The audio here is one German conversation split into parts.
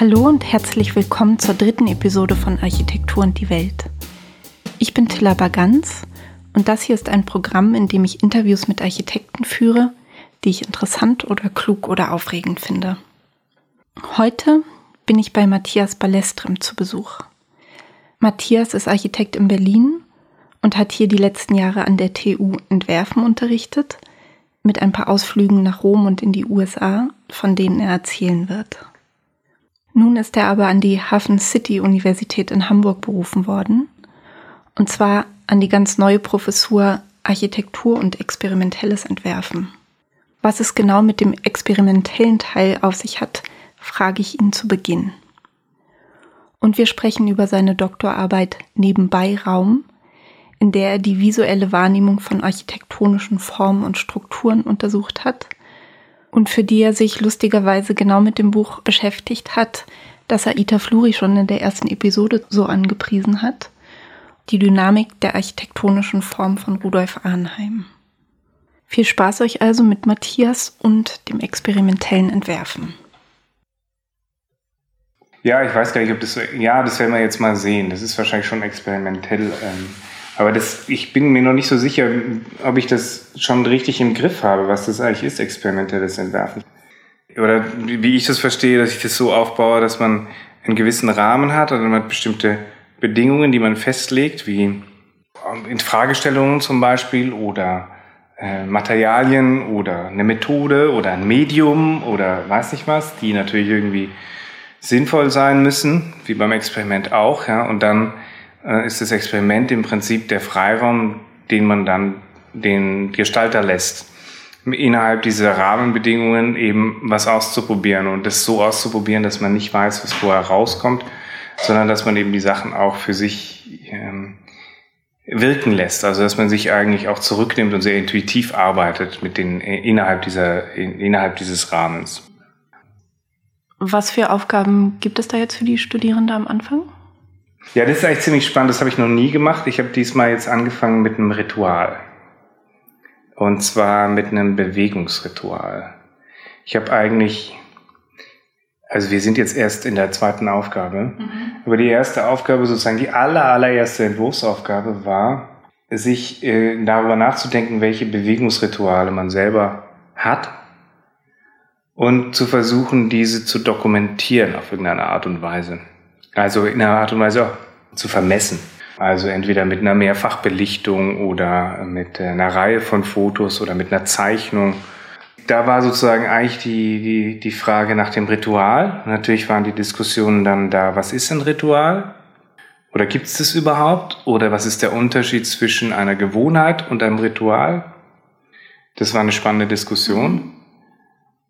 Hallo und herzlich willkommen zur dritten Episode von Architektur und die Welt. Ich bin Tilla Baganz und das hier ist ein Programm, in dem ich Interviews mit Architekten führe, die ich interessant oder klug oder aufregend finde. Heute bin ich bei Matthias Ballestrem zu Besuch. Matthias ist Architekt in Berlin und hat hier die letzten Jahre an der TU Entwerfen unterrichtet, mit ein paar Ausflügen nach Rom und in die USA, von denen er erzählen wird. Nun ist er aber an die Hafen City Universität in Hamburg berufen worden. Und zwar an die ganz neue Professur Architektur und experimentelles Entwerfen. Was es genau mit dem experimentellen Teil auf sich hat, frage ich ihn zu Beginn. Und wir sprechen über seine Doktorarbeit Nebenbei Raum, in der er die visuelle Wahrnehmung von architektonischen Formen und Strukturen untersucht hat und für die er sich lustigerweise genau mit dem Buch beschäftigt hat, das Aita Fluri schon in der ersten Episode so angepriesen hat. Die Dynamik der architektonischen Form von Rudolf Arnheim. Viel Spaß euch also mit Matthias und dem experimentellen Entwerfen. Ja, ich weiß gar nicht, ob das, ja, das werden wir jetzt mal sehen. Das ist wahrscheinlich schon experimentell. Ähm, aber das, ich bin mir noch nicht so sicher, ob ich das schon richtig im Griff habe, was das eigentlich ist, experimentelles Entwerfen. Oder wie ich das verstehe, dass ich das so aufbaue, dass man einen gewissen Rahmen hat oder man hat bestimmte Bedingungen, die man festlegt, wie in Fragestellungen zum Beispiel oder äh, Materialien oder eine Methode oder ein Medium oder weiß nicht was, die natürlich irgendwie sinnvoll sein müssen, wie beim Experiment auch, ja, und dann äh, ist das Experiment im Prinzip der Freiraum, den man dann den Gestalter lässt, innerhalb dieser Rahmenbedingungen eben was auszuprobieren und das so auszuprobieren, dass man nicht weiß, was vorher rauskommt, sondern dass man eben die Sachen auch für sich ähm, wirken lässt. Also dass man sich eigentlich auch zurücknimmt und sehr intuitiv arbeitet mit den äh, innerhalb dieser innerhalb dieses Rahmens. Was für Aufgaben gibt es da jetzt für die Studierenden am Anfang? Ja, das ist eigentlich ziemlich spannend. Das habe ich noch nie gemacht. Ich habe diesmal jetzt angefangen mit einem Ritual. Und zwar mit einem Bewegungsritual. Ich habe eigentlich, also wir sind jetzt erst in der zweiten Aufgabe, mhm. aber die erste Aufgabe, sozusagen die aller, allererste Entwurfsaufgabe war, sich äh, darüber nachzudenken, welche Bewegungsrituale man selber hat und zu versuchen, diese zu dokumentieren auf irgendeine Art und Weise. Also in einer Art und Weise auch zu vermessen. Also entweder mit einer Mehrfachbelichtung oder mit einer Reihe von Fotos oder mit einer Zeichnung. Da war sozusagen eigentlich die, die, die Frage nach dem Ritual. Natürlich waren die Diskussionen dann da, was ist ein Ritual? Oder gibt es das überhaupt? Oder was ist der Unterschied zwischen einer Gewohnheit und einem Ritual? Das war eine spannende Diskussion.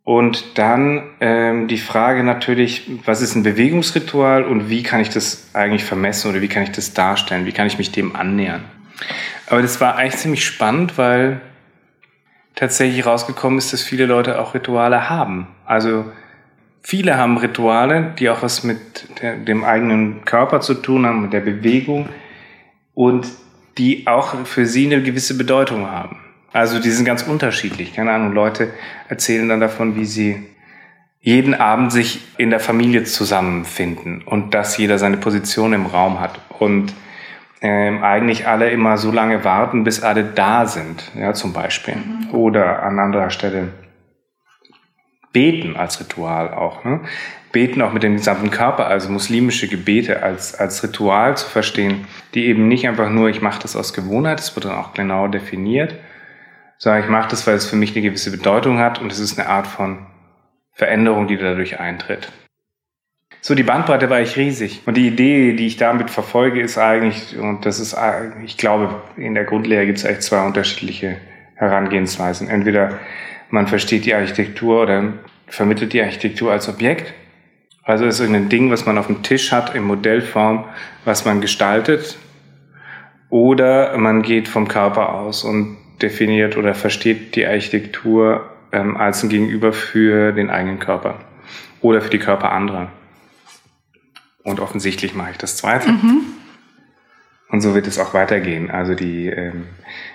Und dann ähm, die Frage natürlich, was ist ein Bewegungsritual und wie kann ich das eigentlich vermessen oder wie kann ich das darstellen? Wie kann ich mich dem annähern? Aber das war eigentlich ziemlich spannend, weil tatsächlich rausgekommen ist, dass viele Leute auch Rituale haben. Also viele haben Rituale, die auch was mit der, dem eigenen Körper zu tun haben, mit der Bewegung und die auch für sie eine gewisse Bedeutung haben. Also die sind ganz unterschiedlich. Keine Ahnung, Leute erzählen dann davon, wie sie jeden Abend sich in der Familie zusammenfinden und dass jeder seine Position im Raum hat und ähm, eigentlich alle immer so lange warten, bis alle da sind, ja zum Beispiel. Mhm. Oder an anderer Stelle beten als Ritual auch. Ne? Beten auch mit dem gesamten Körper, also muslimische Gebete als, als Ritual zu verstehen, die eben nicht einfach nur, ich mache das aus Gewohnheit, das wird dann auch genau definiert, sondern ich mache das, weil es für mich eine gewisse Bedeutung hat und es ist eine Art von Veränderung, die dadurch eintritt. So, die Bandbreite war ich riesig. Und die Idee, die ich damit verfolge, ist eigentlich, und das ist, ich glaube, in der Grundlehre gibt es eigentlich zwei unterschiedliche Herangehensweisen. Entweder man versteht die Architektur oder vermittelt die Architektur als Objekt. Also ist irgendein Ding, was man auf dem Tisch hat, in Modellform, was man gestaltet. Oder man geht vom Körper aus und definiert oder versteht die Architektur ähm, als ein Gegenüber für den eigenen Körper oder für die Körper anderer. Und offensichtlich mache ich das Zweite. Mhm. Und so wird es auch weitergehen. Also die ähm,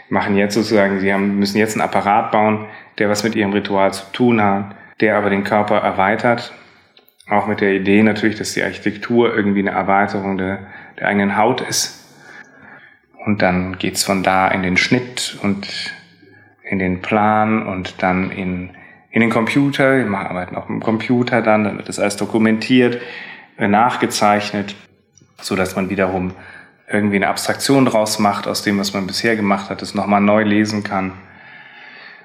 machen jetzt sozusagen, sie haben, müssen jetzt einen Apparat bauen, der was mit ihrem Ritual zu tun hat, der aber den Körper erweitert Auch mit der Idee natürlich, dass die Architektur irgendwie eine Erweiterung der, der eigenen Haut ist. Und dann geht's von da in den Schnitt und in den Plan und dann in, in den Computer. Wir arbeiten auch dem Computer dann, dann wird das alles dokumentiert, äh, nachgezeichnet, so dass man wiederum irgendwie eine Abstraktion draus macht aus dem, was man bisher gemacht hat, das nochmal neu lesen kann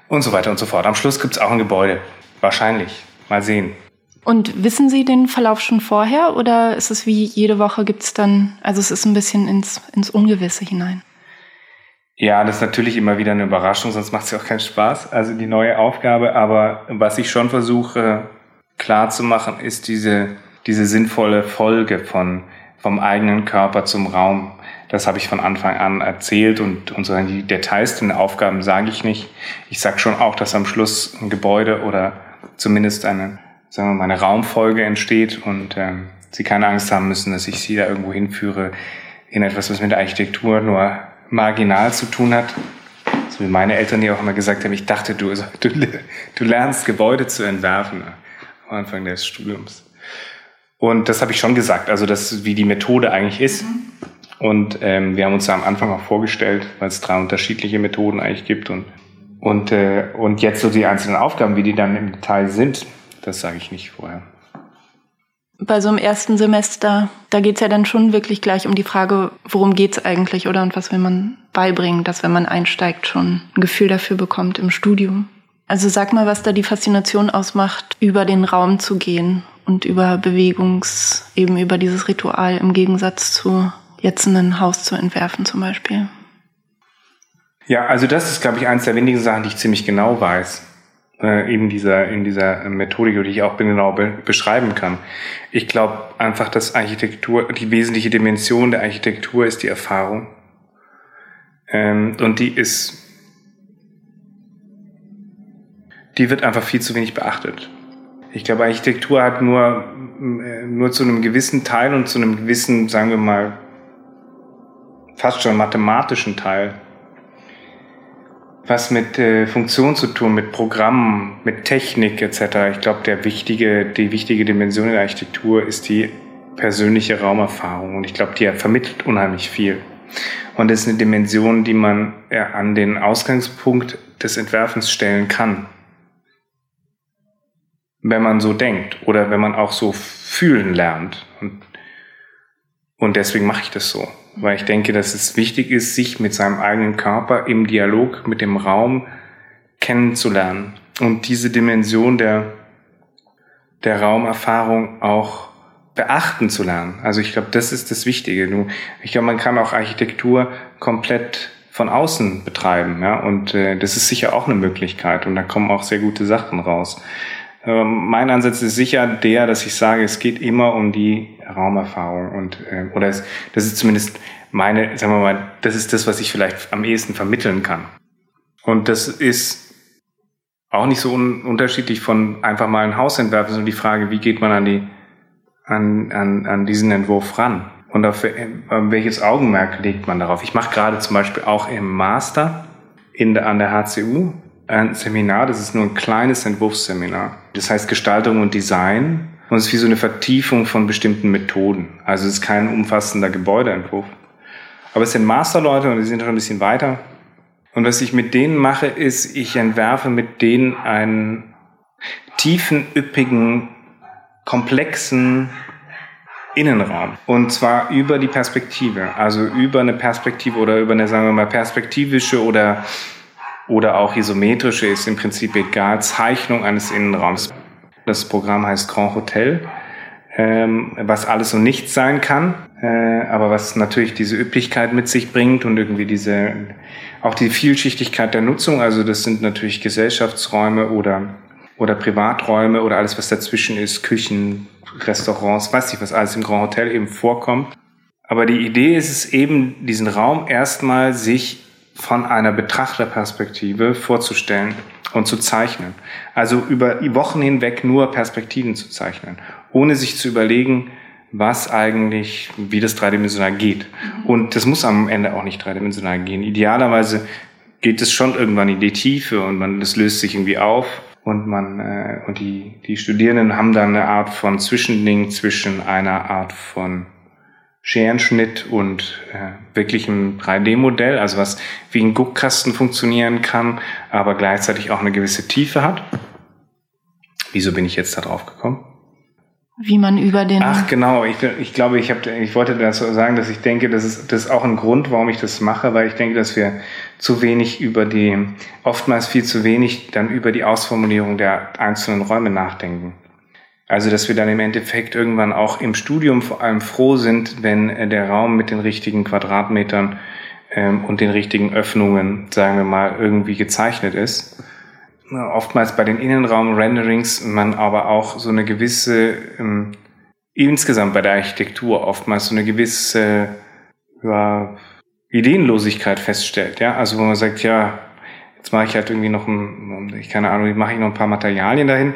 und so weiter und so fort. Am Schluss gibt's auch ein Gebäude. Wahrscheinlich. Mal sehen. Und wissen Sie den Verlauf schon vorher oder ist es wie jede Woche gibt's dann, also es ist ein bisschen ins, ins Ungewisse hinein? Ja, das ist natürlich immer wieder eine Überraschung, sonst macht es ja auch keinen Spaß. Also die neue Aufgabe, aber was ich schon versuche klar zu machen, ist diese, diese sinnvolle Folge von, vom eigenen Körper zum Raum. Das habe ich von Anfang an erzählt und, und so die Details den Aufgaben sage ich nicht. Ich sage schon auch, dass am Schluss ein Gebäude oder zumindest eine, sagen wir mal, eine Raumfolge entsteht und ähm, Sie keine Angst haben müssen, dass ich Sie da irgendwo hinführe in etwas, was mit Architektur nur marginal zu tun hat. So wie meine Eltern, die auch immer gesagt haben, ich dachte, du, also, du, du lernst Gebäude zu entwerfen am Anfang des Studiums. Und das habe ich schon gesagt, also das, wie die Methode eigentlich ist. Und ähm, wir haben uns da am Anfang auch vorgestellt, weil es drei unterschiedliche Methoden eigentlich gibt. Und, und, äh, und jetzt so die einzelnen Aufgaben, wie die dann im Detail sind, das sage ich nicht vorher bei so einem ersten Semester, da geht's ja dann schon wirklich gleich um die Frage, worum geht's eigentlich oder und was will man beibringen, dass wenn man einsteigt, schon ein Gefühl dafür bekommt im Studium. Also sag mal, was da die Faszination ausmacht, über den Raum zu gehen und über Bewegungs, eben über dieses Ritual im Gegensatz zu jetzt ein Haus zu entwerfen zum Beispiel. Ja, also das ist, glaube ich, eines der wenigen Sachen, die ich ziemlich genau weiß äh, in dieser, in dieser Methodik, die ich auch genau be beschreiben kann. Ich glaube einfach, dass Architektur, die wesentliche Dimension der Architektur ist die Erfahrung. Ähm, und die ist, die wird einfach viel zu wenig beachtet. Ich glaube, Architektur hat nur, äh, nur zu einem gewissen Teil und zu einem gewissen, sagen wir mal, fast schon mathematischen Teil was mit äh, Funktion zu tun, mit Programmen, mit Technik etc. Ich glaube, der wichtige, die wichtige Dimension in der Architektur ist die persönliche Raumerfahrung und ich glaube, die vermittelt unheimlich viel. Und das ist eine Dimension, die man ja, an den Ausgangspunkt des Entwerfens stellen kann. Wenn man so denkt oder wenn man auch so fühlen lernt. Und, und deswegen mache ich das so weil ich denke, dass es wichtig ist, sich mit seinem eigenen Körper im Dialog mit dem Raum kennenzulernen und diese Dimension der, der Raumerfahrung auch beachten zu lernen. Also ich glaube, das ist das Wichtige. Ich glaube, man kann auch Architektur komplett von außen betreiben, ja, und äh, das ist sicher auch eine Möglichkeit und da kommen auch sehr gute Sachen raus. Ähm, mein Ansatz ist sicher der, dass ich sage, es geht immer um die Raumerfahrung und äh, oder es, das ist zumindest meine, sagen wir mal, das ist das, was ich vielleicht am ehesten vermitteln kann. Und das ist auch nicht so un unterschiedlich von einfach mal ein Haus entwerfen, sondern die Frage, wie geht man an die an, an, an diesen Entwurf ran und auf äh, welches Augenmerk legt man darauf. Ich mache gerade zum Beispiel auch im Master in der, an der HCU ein Seminar, das ist nur ein kleines Entwurfsseminar. Das heißt Gestaltung und Design. Und es ist wie so eine Vertiefung von bestimmten Methoden. Also es ist kein umfassender Gebäudeentwurf. Aber es sind Masterleute und die sind schon ein bisschen weiter. Und was ich mit denen mache, ist, ich entwerfe mit denen einen tiefen, üppigen, komplexen Innenraum. Und zwar über die Perspektive. Also über eine Perspektive oder über eine, sagen wir mal, perspektivische oder oder auch isometrische ist im Prinzip egal, Zeichnung eines Innenraums. Das Programm heißt Grand Hotel, ähm, was alles und nichts sein kann, äh, aber was natürlich diese Üppigkeit mit sich bringt und irgendwie diese, auch die Vielschichtigkeit der Nutzung. Also das sind natürlich Gesellschaftsräume oder, oder Privaträume oder alles, was dazwischen ist, Küchen, Restaurants, weiß ich, was alles im Grand Hotel eben vorkommt. Aber die Idee ist es eben, diesen Raum erstmal sich von einer Betrachterperspektive vorzustellen und zu zeichnen. Also über Wochen hinweg nur Perspektiven zu zeichnen, ohne sich zu überlegen, was eigentlich, wie das dreidimensional geht. Und das muss am Ende auch nicht dreidimensional gehen. Idealerweise geht es schon irgendwann in die Tiefe und man, das löst sich irgendwie auf. Und man äh, und die, die Studierenden haben dann eine Art von Zwischending zwischen einer Art von Scherenschnitt und äh, wirklichem 3D-Modell, also was wie ein Guckkasten funktionieren kann, aber gleichzeitig auch eine gewisse Tiefe hat. Wieso bin ich jetzt da drauf gekommen? wie man über den. Ach genau, ich, ich glaube, ich, hab, ich wollte dazu sagen, dass ich denke, das ist, das ist auch ein Grund, warum ich das mache, weil ich denke, dass wir zu wenig über die, oftmals viel zu wenig dann über die Ausformulierung der einzelnen Räume nachdenken. Also, dass wir dann im Endeffekt irgendwann auch im Studium vor allem froh sind, wenn äh, der Raum mit den richtigen Quadratmetern ähm, und den richtigen Öffnungen, sagen wir mal, irgendwie gezeichnet ist oftmals bei den Innenraum-Renderings man aber auch so eine gewisse, ähm, insgesamt bei der Architektur oftmals so eine gewisse ja, Ideenlosigkeit feststellt. Ja, also wo man sagt, ja, jetzt mache ich halt irgendwie noch ein, ich keine Ahnung, mache ich noch ein paar Materialien dahin,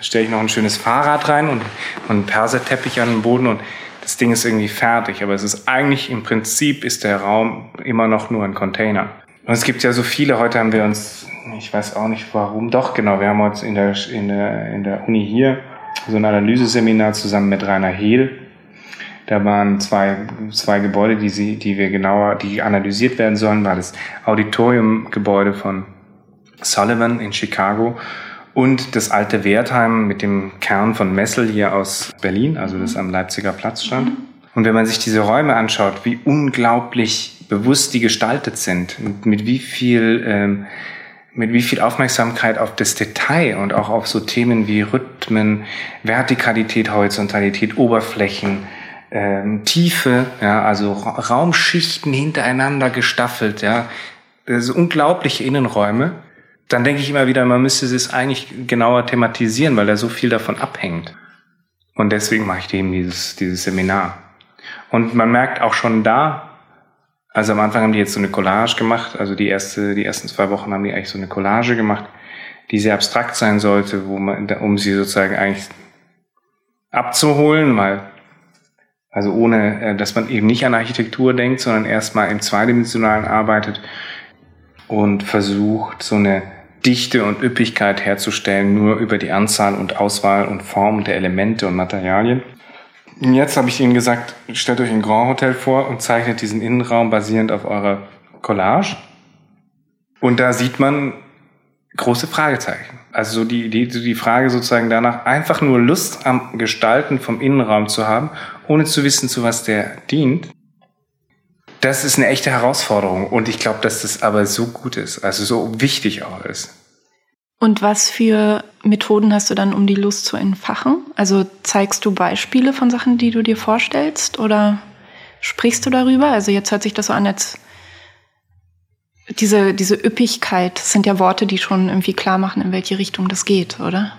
stelle ich noch ein schönes Fahrrad rein und, und einen Perserteppich an den Boden und das Ding ist irgendwie fertig. Aber es ist eigentlich im Prinzip ist der Raum immer noch nur ein Container. Und es gibt ja so viele, heute haben wir uns ich weiß auch nicht warum. Doch, genau, wir haben uns in der, in der, in der Uni hier so ein Analyseseminar zusammen mit Rainer Hehl. Da waren zwei, zwei Gebäude, die, sie, die wir genauer, die analysiert werden sollen, war das Auditoriumgebäude von Sullivan in Chicago und das alte Wertheim mit dem Kern von Messel hier aus Berlin, also das am Leipziger Platz stand. Und wenn man sich diese Räume anschaut, wie unglaublich bewusst die gestaltet sind, mit, mit wie viel ähm, mit wie viel Aufmerksamkeit auf das Detail und auch auf so Themen wie Rhythmen, Vertikalität, Horizontalität, Oberflächen, ähm, Tiefe, ja, also Raumschichten hintereinander gestaffelt, ja, das sind unglaubliche Innenräume. Dann denke ich immer wieder, man müsste es eigentlich genauer thematisieren, weil da so viel davon abhängt. Und deswegen mache ich eben dieses, dieses Seminar. Und man merkt auch schon da, also am Anfang haben die jetzt so eine Collage gemacht, also die erste, die ersten zwei Wochen haben die eigentlich so eine Collage gemacht, die sehr abstrakt sein sollte, wo man, um sie sozusagen eigentlich abzuholen, weil also ohne, äh, dass man eben nicht an Architektur denkt, sondern erstmal im Zweidimensionalen arbeitet und versucht, so eine Dichte und Üppigkeit herzustellen, nur über die Anzahl und Auswahl und Form der Elemente und Materialien. Jetzt habe ich Ihnen gesagt, stellt euch ein Grand Hotel vor und zeichnet diesen Innenraum basierend auf eurer Collage. Und da sieht man große Fragezeichen. Also die Idee, die Frage sozusagen danach, einfach nur Lust am Gestalten vom Innenraum zu haben, ohne zu wissen, zu was der dient. Das ist eine echte Herausforderung. Und ich glaube, dass das aber so gut ist, also so wichtig auch ist. Und was für Methoden hast du dann, um die Lust zu entfachen? Also zeigst du Beispiele von Sachen, die du dir vorstellst oder sprichst du darüber? Also jetzt hört sich das so an, als diese, diese Üppigkeit sind ja Worte, die schon irgendwie klar machen, in welche Richtung das geht, oder?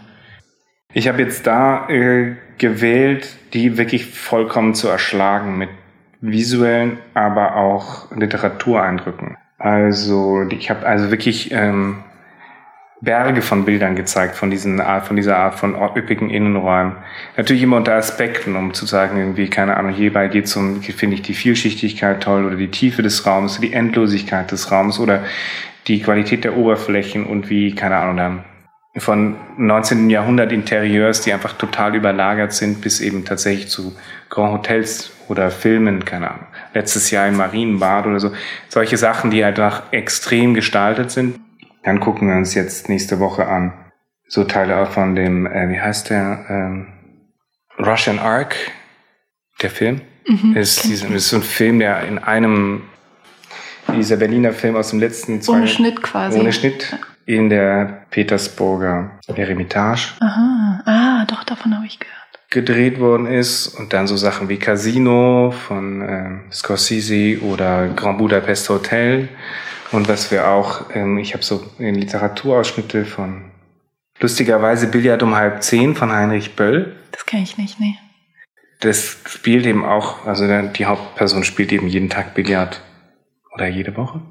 Ich habe jetzt da äh, gewählt, die wirklich vollkommen zu erschlagen mit visuellen, aber auch Literatureindrücken. Also ich habe also wirklich ähm, Berge von Bildern gezeigt von, diesen Art, von dieser Art von üppigen Innenräumen. Natürlich immer unter Aspekten, um zu sagen, irgendwie, keine Ahnung, hierbei geht es um, finde ich die Vielschichtigkeit toll oder die Tiefe des Raums, die Endlosigkeit des Raums oder die Qualität der Oberflächen und wie, keine Ahnung, dann von 19. Jahrhundert Interieurs, die einfach total überlagert sind, bis eben tatsächlich zu Grand Hotels oder Filmen, keine Ahnung. Letztes Jahr im Marienbad oder so. Solche Sachen, die einfach extrem gestaltet sind dann gucken wir uns jetzt nächste Woche an. So Teile auch von dem, äh, wie heißt der? Ähm, Russian Ark, der Film. Mhm, ist, diesen, ist so ein Film, der in einem, dieser Berliner Film aus dem letzten zwei Ohne Schnitt quasi. Ohne Schnitt in der Petersburger Eremitage. Aha, ah, doch, davon habe ich gehört. Gedreht worden ist und dann so Sachen wie Casino von äh, Scorsese oder Grand Budapest Hotel und was wir auch, ähm, ich habe so Literaturausschnitte von lustigerweise Billard um halb zehn von Heinrich Böll. Das kenne ich nicht, nee. Das spielt eben auch, also die Hauptperson spielt eben jeden Tag Billard. Oder jede Woche.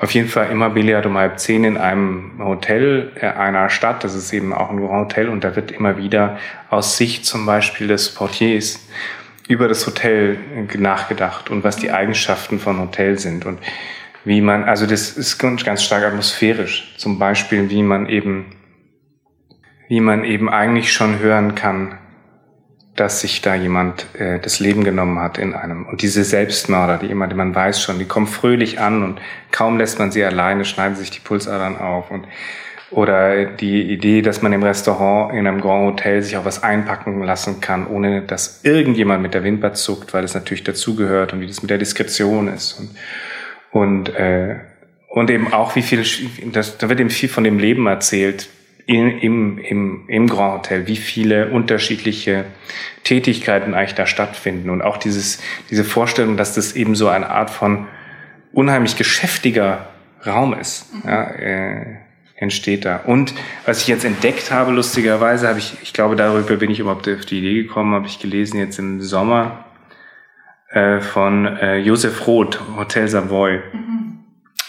Auf jeden Fall immer Billard um halb zehn in einem Hotel äh, einer Stadt. Das ist eben auch ein Hotel und da wird immer wieder aus Sicht zum Beispiel des Portiers über das Hotel nachgedacht und was die Eigenschaften von Hotel sind. Und wie man, also das ist ganz stark atmosphärisch. Zum Beispiel, wie man eben wie man eben eigentlich schon hören kann, dass sich da jemand äh, das Leben genommen hat in einem. Und diese Selbstmörder, die immer, man weiß schon, die kommen fröhlich an und kaum lässt man sie alleine, schneiden sich die Pulsadern auf und oder die Idee, dass man im Restaurant in einem Grand Hotel sich auch was einpacken lassen kann, ohne dass irgendjemand mit der Wimper zuckt, weil das natürlich dazugehört und wie das mit der Diskretion ist. Und, und, äh, und eben auch, wie viel, das, da wird eben viel von dem Leben erzählt, in, im, im, im Grand Hotel, wie viele unterschiedliche Tätigkeiten eigentlich da stattfinden und auch dieses, diese Vorstellung, dass das eben so eine Art von unheimlich geschäftiger Raum ist, ja, äh, entsteht da. Und was ich jetzt entdeckt habe, lustigerweise, habe ich, ich glaube, darüber bin ich überhaupt auf die Idee gekommen, habe ich gelesen jetzt im Sommer äh, von äh, Josef Roth, Hotel Savoy. Mhm.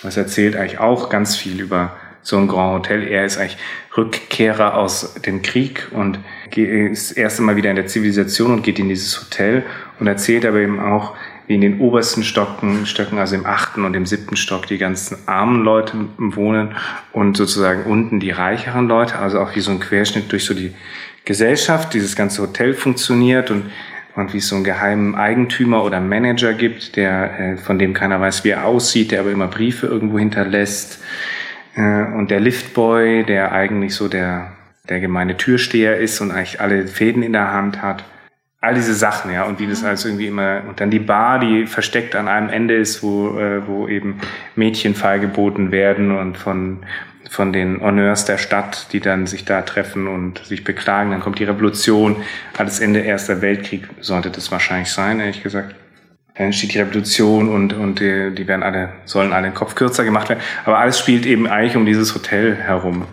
Was erzählt eigentlich auch ganz viel über so ein Grand Hotel. Er ist eigentlich Rückkehrer aus dem Krieg und ist erst einmal wieder in der Zivilisation und geht in dieses Hotel und erzählt aber eben auch, wie in den obersten Stocken, Stöcken, also im achten und im siebten Stock, die ganzen armen Leute wohnen und sozusagen unten die reicheren Leute, also auch wie so ein Querschnitt durch so die Gesellschaft, dieses ganze Hotel funktioniert und und wie es so einen geheimen Eigentümer oder Manager gibt, der äh, von dem keiner weiß, wie er aussieht, der aber immer Briefe irgendwo hinterlässt und der Liftboy, der eigentlich so der, der gemeine Türsteher ist und eigentlich alle Fäden in der Hand hat. All diese Sachen, ja, und wie das alles irgendwie immer, und dann die Bar, die versteckt an einem Ende ist, wo, äh, wo eben Mädchen feilgeboten werden und von, von den Honneurs der Stadt, die dann sich da treffen und sich beklagen. Dann kommt die Revolution, alles Ende Erster Weltkrieg sollte das wahrscheinlich sein, ehrlich gesagt dann entsteht die Revolution und, und die, die werden alle, sollen alle den Kopf kürzer gemacht werden. Aber alles spielt eben eigentlich um dieses Hotel herum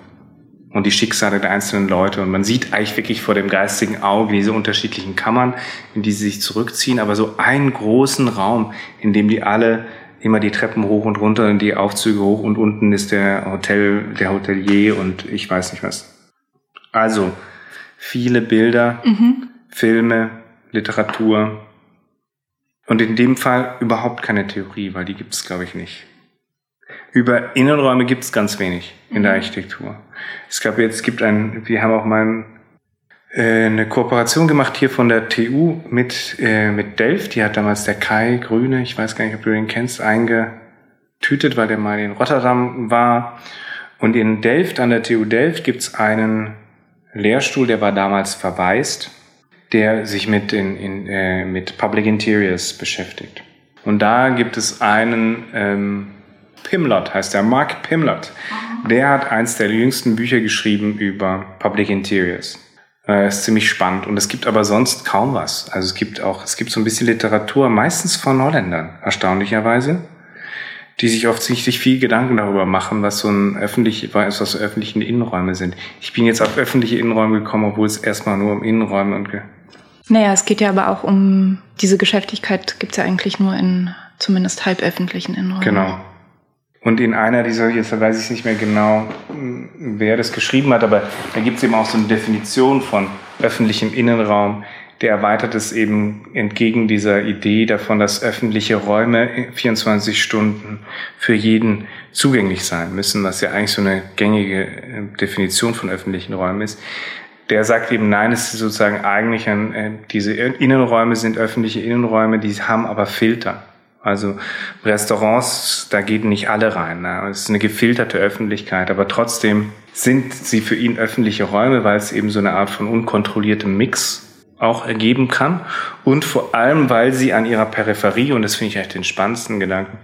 und die Schicksale der einzelnen Leute. Und man sieht eigentlich wirklich vor dem geistigen Auge diese unterschiedlichen Kammern, in die sie sich zurückziehen, aber so einen großen Raum, in dem die alle immer die Treppen hoch und runter und die Aufzüge hoch und unten ist der Hotel, der Hotelier und ich weiß nicht was. Also viele Bilder, mhm. Filme, Literatur, und in dem Fall überhaupt keine Theorie, weil die gibt es, glaube ich, nicht. Über Innenräume gibt es ganz wenig in der mhm. Architektur. Es gab jetzt, es gibt ein, wir haben auch mal äh, eine Kooperation gemacht hier von der TU mit, äh, mit Delft. Die hat damals der Kai Grüne, ich weiß gar nicht, ob du den kennst, eingetütet, weil der mal in Rotterdam war. Und in Delft, an der TU Delft, gibt es einen Lehrstuhl, der war damals verwaist der sich mit, in, in, äh, mit Public Interiors beschäftigt. Und da gibt es einen, ähm, Pimlott heißt der, Mark Pimlott. Der hat eins der jüngsten Bücher geschrieben über Public Interiors. Äh, ist ziemlich spannend. Und es gibt aber sonst kaum was. Also es gibt auch, es gibt so ein bisschen Literatur, meistens von Holländern, erstaunlicherweise die sich offensichtlich viel Gedanken darüber machen, was so ein öffentlich, was so öffentliche Innenräume sind. Ich bin jetzt auf öffentliche Innenräume gekommen, obwohl es erstmal nur um Innenräume und naja, es geht ja aber auch um diese Geschäftigkeit gibt es ja eigentlich nur in zumindest halböffentlichen Innenräumen. Genau. Und in einer dieser, jetzt weiß ich nicht mehr genau, wer das geschrieben hat, aber da gibt es eben auch so eine Definition von öffentlichem Innenraum, der erweitert es eben entgegen dieser Idee davon, dass öffentliche Räume 24 Stunden für jeden zugänglich sein müssen, was ja eigentlich so eine gängige äh, Definition von öffentlichen Räumen ist. Der sagt eben, nein, es ist sozusagen eigentlich ein, äh, diese Innenräume sind öffentliche Innenräume, die haben aber Filter. Also Restaurants, da gehen nicht alle rein. Ne? Es ist eine gefilterte Öffentlichkeit, aber trotzdem sind sie für ihn öffentliche Räume, weil es eben so eine Art von unkontrolliertem Mix auch ergeben kann und vor allem, weil sie an ihrer Peripherie, und das finde ich echt den spannendsten Gedanken,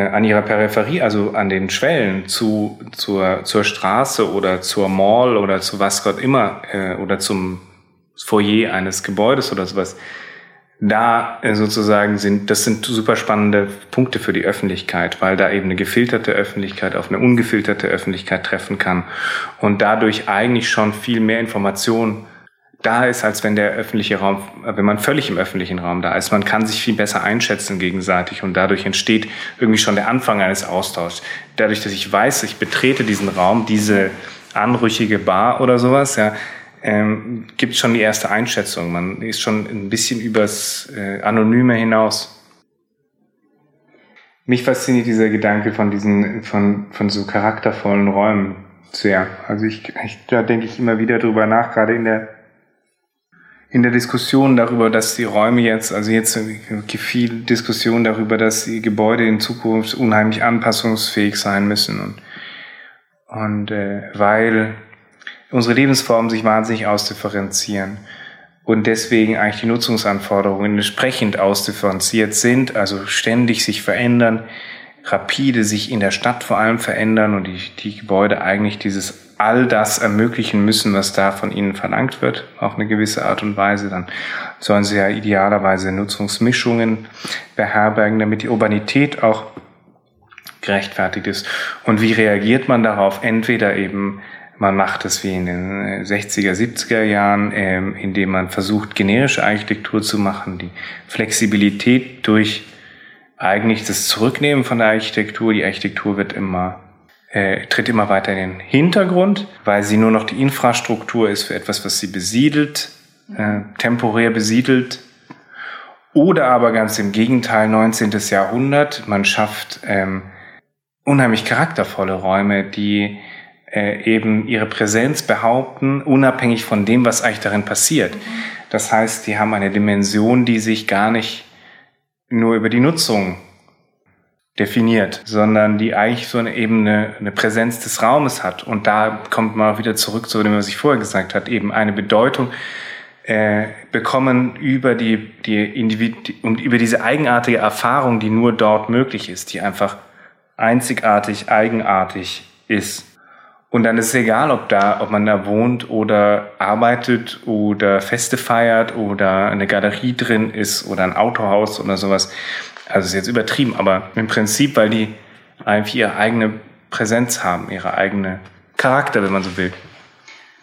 an ihrer Peripherie, also an den Schwellen zu, zur, zur Straße oder zur Mall oder zu was Gott immer äh, oder zum Foyer eines Gebäudes oder sowas, da äh, sozusagen sind, das sind super spannende Punkte für die Öffentlichkeit, weil da eben eine gefilterte Öffentlichkeit auf eine ungefilterte Öffentlichkeit treffen kann und dadurch eigentlich schon viel mehr Informationen da ist, als wenn der öffentliche Raum, wenn man völlig im öffentlichen Raum da ist. Man kann sich viel besser einschätzen gegenseitig und dadurch entsteht irgendwie schon der Anfang eines Austauschs. Dadurch, dass ich weiß, ich betrete diesen Raum, diese anrüchige Bar oder sowas, ja, ähm, gibt schon die erste Einschätzung. Man ist schon ein bisschen übers äh, Anonyme hinaus. Mich fasziniert dieser Gedanke von diesen, von, von so charaktervollen Räumen. Sehr. Also ich, ich da denke ich immer wieder drüber nach, gerade in der in der Diskussion darüber, dass die Räume jetzt, also jetzt viel Diskussion darüber, dass die Gebäude in Zukunft unheimlich anpassungsfähig sein müssen. Und und äh, weil unsere Lebensformen sich wahnsinnig ausdifferenzieren und deswegen eigentlich die Nutzungsanforderungen entsprechend ausdifferenziert sind, also ständig sich verändern, rapide sich in der Stadt vor allem verändern und die, die Gebäude eigentlich dieses all das ermöglichen müssen, was da von ihnen verlangt wird, auf eine gewisse Art und Weise, dann sollen sie ja idealerweise Nutzungsmischungen beherbergen, damit die Urbanität auch gerechtfertigt ist. Und wie reagiert man darauf? Entweder eben man macht es wie in den 60er, 70er Jahren, ähm, indem man versucht, generische Architektur zu machen, die Flexibilität durch eigentlich das Zurücknehmen von der Architektur. Die Architektur wird immer äh, tritt immer weiter in den Hintergrund, weil sie nur noch die Infrastruktur ist für etwas, was sie besiedelt, äh, temporär besiedelt. Oder aber ganz im Gegenteil, 19. Jahrhundert, man schafft ähm, unheimlich charaktervolle Räume, die äh, eben ihre Präsenz behaupten, unabhängig von dem, was eigentlich darin passiert. Das heißt, die haben eine Dimension, die sich gar nicht nur über die Nutzung definiert, sondern die eigentlich so eine Ebene, eine Präsenz des Raumes hat. Und da kommt man auch wieder zurück zu dem, was ich vorher gesagt hat, eben eine Bedeutung äh, bekommen über die, die und über diese eigenartige Erfahrung, die nur dort möglich ist, die einfach einzigartig, eigenartig ist. Und dann ist es egal, ob da, ob man da wohnt oder arbeitet oder Feste feiert oder eine Galerie drin ist oder ein Autohaus oder sowas. Also ist jetzt übertrieben, aber im Prinzip, weil die einfach ihre eigene Präsenz haben, ihre eigene Charakter, wenn man so will.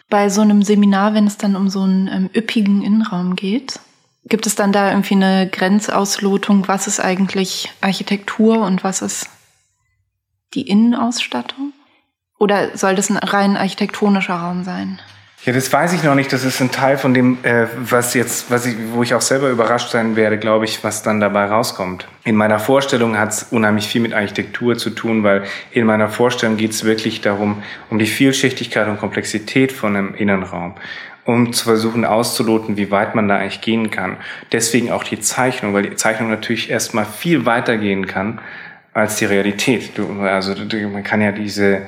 Bei so einem Seminar, wenn es dann um so einen ähm, üppigen Innenraum geht, gibt es dann da irgendwie eine Grenzauslotung, was ist eigentlich Architektur und was ist die Innenausstattung? Oder soll das ein rein architektonischer Raum sein? Ja, das weiß ich noch nicht. Das ist ein Teil von dem, äh, was jetzt, was ich, wo ich auch selber überrascht sein werde, glaube ich, was dann dabei rauskommt. In meiner Vorstellung hat es unheimlich viel mit Architektur zu tun, weil in meiner Vorstellung geht es wirklich darum, um die Vielschichtigkeit und Komplexität von einem Innenraum um zu versuchen auszuloten, wie weit man da eigentlich gehen kann. Deswegen auch die Zeichnung, weil die Zeichnung natürlich erstmal viel weiter gehen kann als die Realität. Du, also man kann ja diese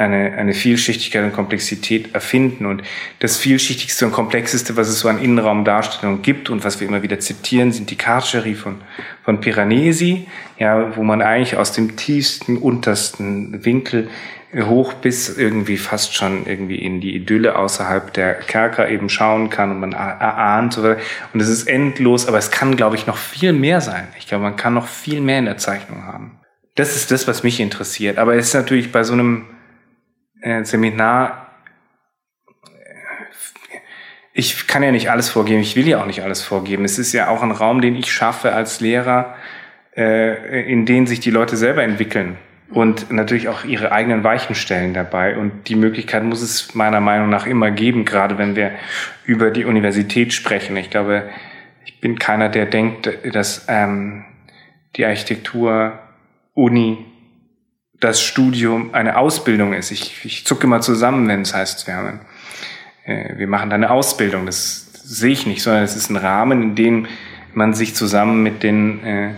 eine, eine Vielschichtigkeit und Komplexität erfinden. Und das Vielschichtigste und Komplexeste, was es so an Innenraumdarstellungen gibt und was wir immer wieder zitieren, sind die Carceri von, von Piranesi, ja, wo man eigentlich aus dem tiefsten, untersten Winkel hoch bis irgendwie fast schon irgendwie in die Idylle außerhalb der Kerker eben schauen kann und man erahnt und es ist endlos, aber es kann glaube ich noch viel mehr sein. Ich glaube, man kann noch viel mehr in der Zeichnung haben. Das ist das, was mich interessiert. Aber es ist natürlich bei so einem äh, Seminar, ich kann ja nicht alles vorgeben, ich will ja auch nicht alles vorgeben. Es ist ja auch ein Raum, den ich schaffe als Lehrer, äh, in den sich die Leute selber entwickeln und natürlich auch ihre eigenen Weichen stellen dabei. Und die Möglichkeit muss es meiner Meinung nach immer geben, gerade wenn wir über die Universität sprechen. Ich glaube, ich bin keiner, der denkt, dass ähm, die Architektur Uni das Studium eine Ausbildung ist. Ich, ich zucke mal zusammen, wenn es heißt, wir, haben, äh, wir machen da eine Ausbildung. Das sehe ich nicht, sondern es ist ein Rahmen, in dem man sich zusammen mit den äh,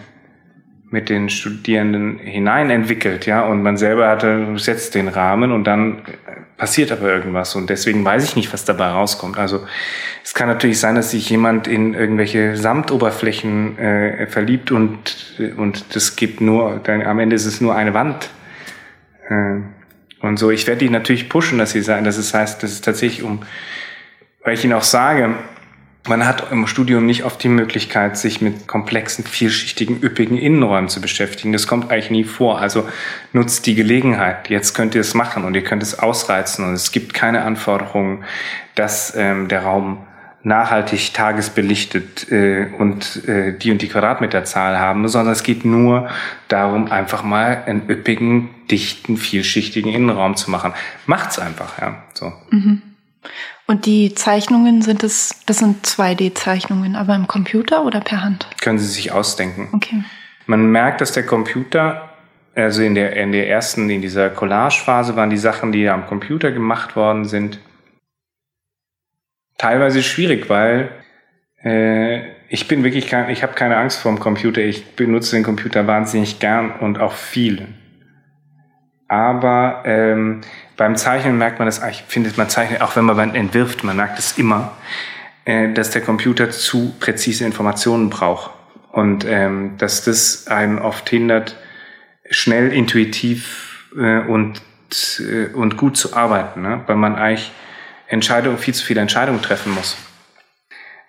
mit den Studierenden hinein entwickelt, ja, und man selber hatte setzt den Rahmen und dann passiert aber irgendwas und deswegen weiß ich nicht, was dabei rauskommt. Also es kann natürlich sein, dass sich jemand in irgendwelche Samtoberflächen äh, verliebt und und das gibt nur, dann am Ende ist es nur eine Wand und so. Ich werde die natürlich pushen, dass sie sagen, dass es heißt, dass es tatsächlich um, weil ich ihnen auch sage, man hat im Studium nicht oft die Möglichkeit, sich mit komplexen, vielschichtigen, üppigen Innenräumen zu beschäftigen. Das kommt eigentlich nie vor. Also nutzt die Gelegenheit. Jetzt könnt ihr es machen und ihr könnt es ausreizen. Und es gibt keine Anforderungen, dass ähm, der Raum nachhaltig tagesbelichtet äh, und äh, die und die Quadratmeterzahl haben, sondern es geht nur darum, einfach mal einen üppigen, dichten, vielschichtigen Innenraum zu machen. Macht's einfach, ja. So. Mhm. Und die Zeichnungen sind es, das sind 2D-Zeichnungen, aber im Computer oder per Hand? Können Sie sich ausdenken. Okay. Man merkt, dass der Computer also in der, in der ersten, in dieser Collage-Phase waren die Sachen, die am Computer gemacht worden sind, teilweise schwierig, weil äh, ich bin wirklich kein, ich habe keine Angst vor dem Computer. Ich benutze den Computer wahnsinnig gern und auch viel. Aber ähm, beim Zeichnen merkt man das, ich finde, man zeichnet, auch wenn man entwirft, man merkt es immer, äh, dass der Computer zu präzise Informationen braucht. Und ähm, dass das einen oft hindert, schnell, intuitiv äh, und, äh, und gut zu arbeiten, ne? weil man eigentlich Entscheidungen, viel zu viele Entscheidungen treffen muss.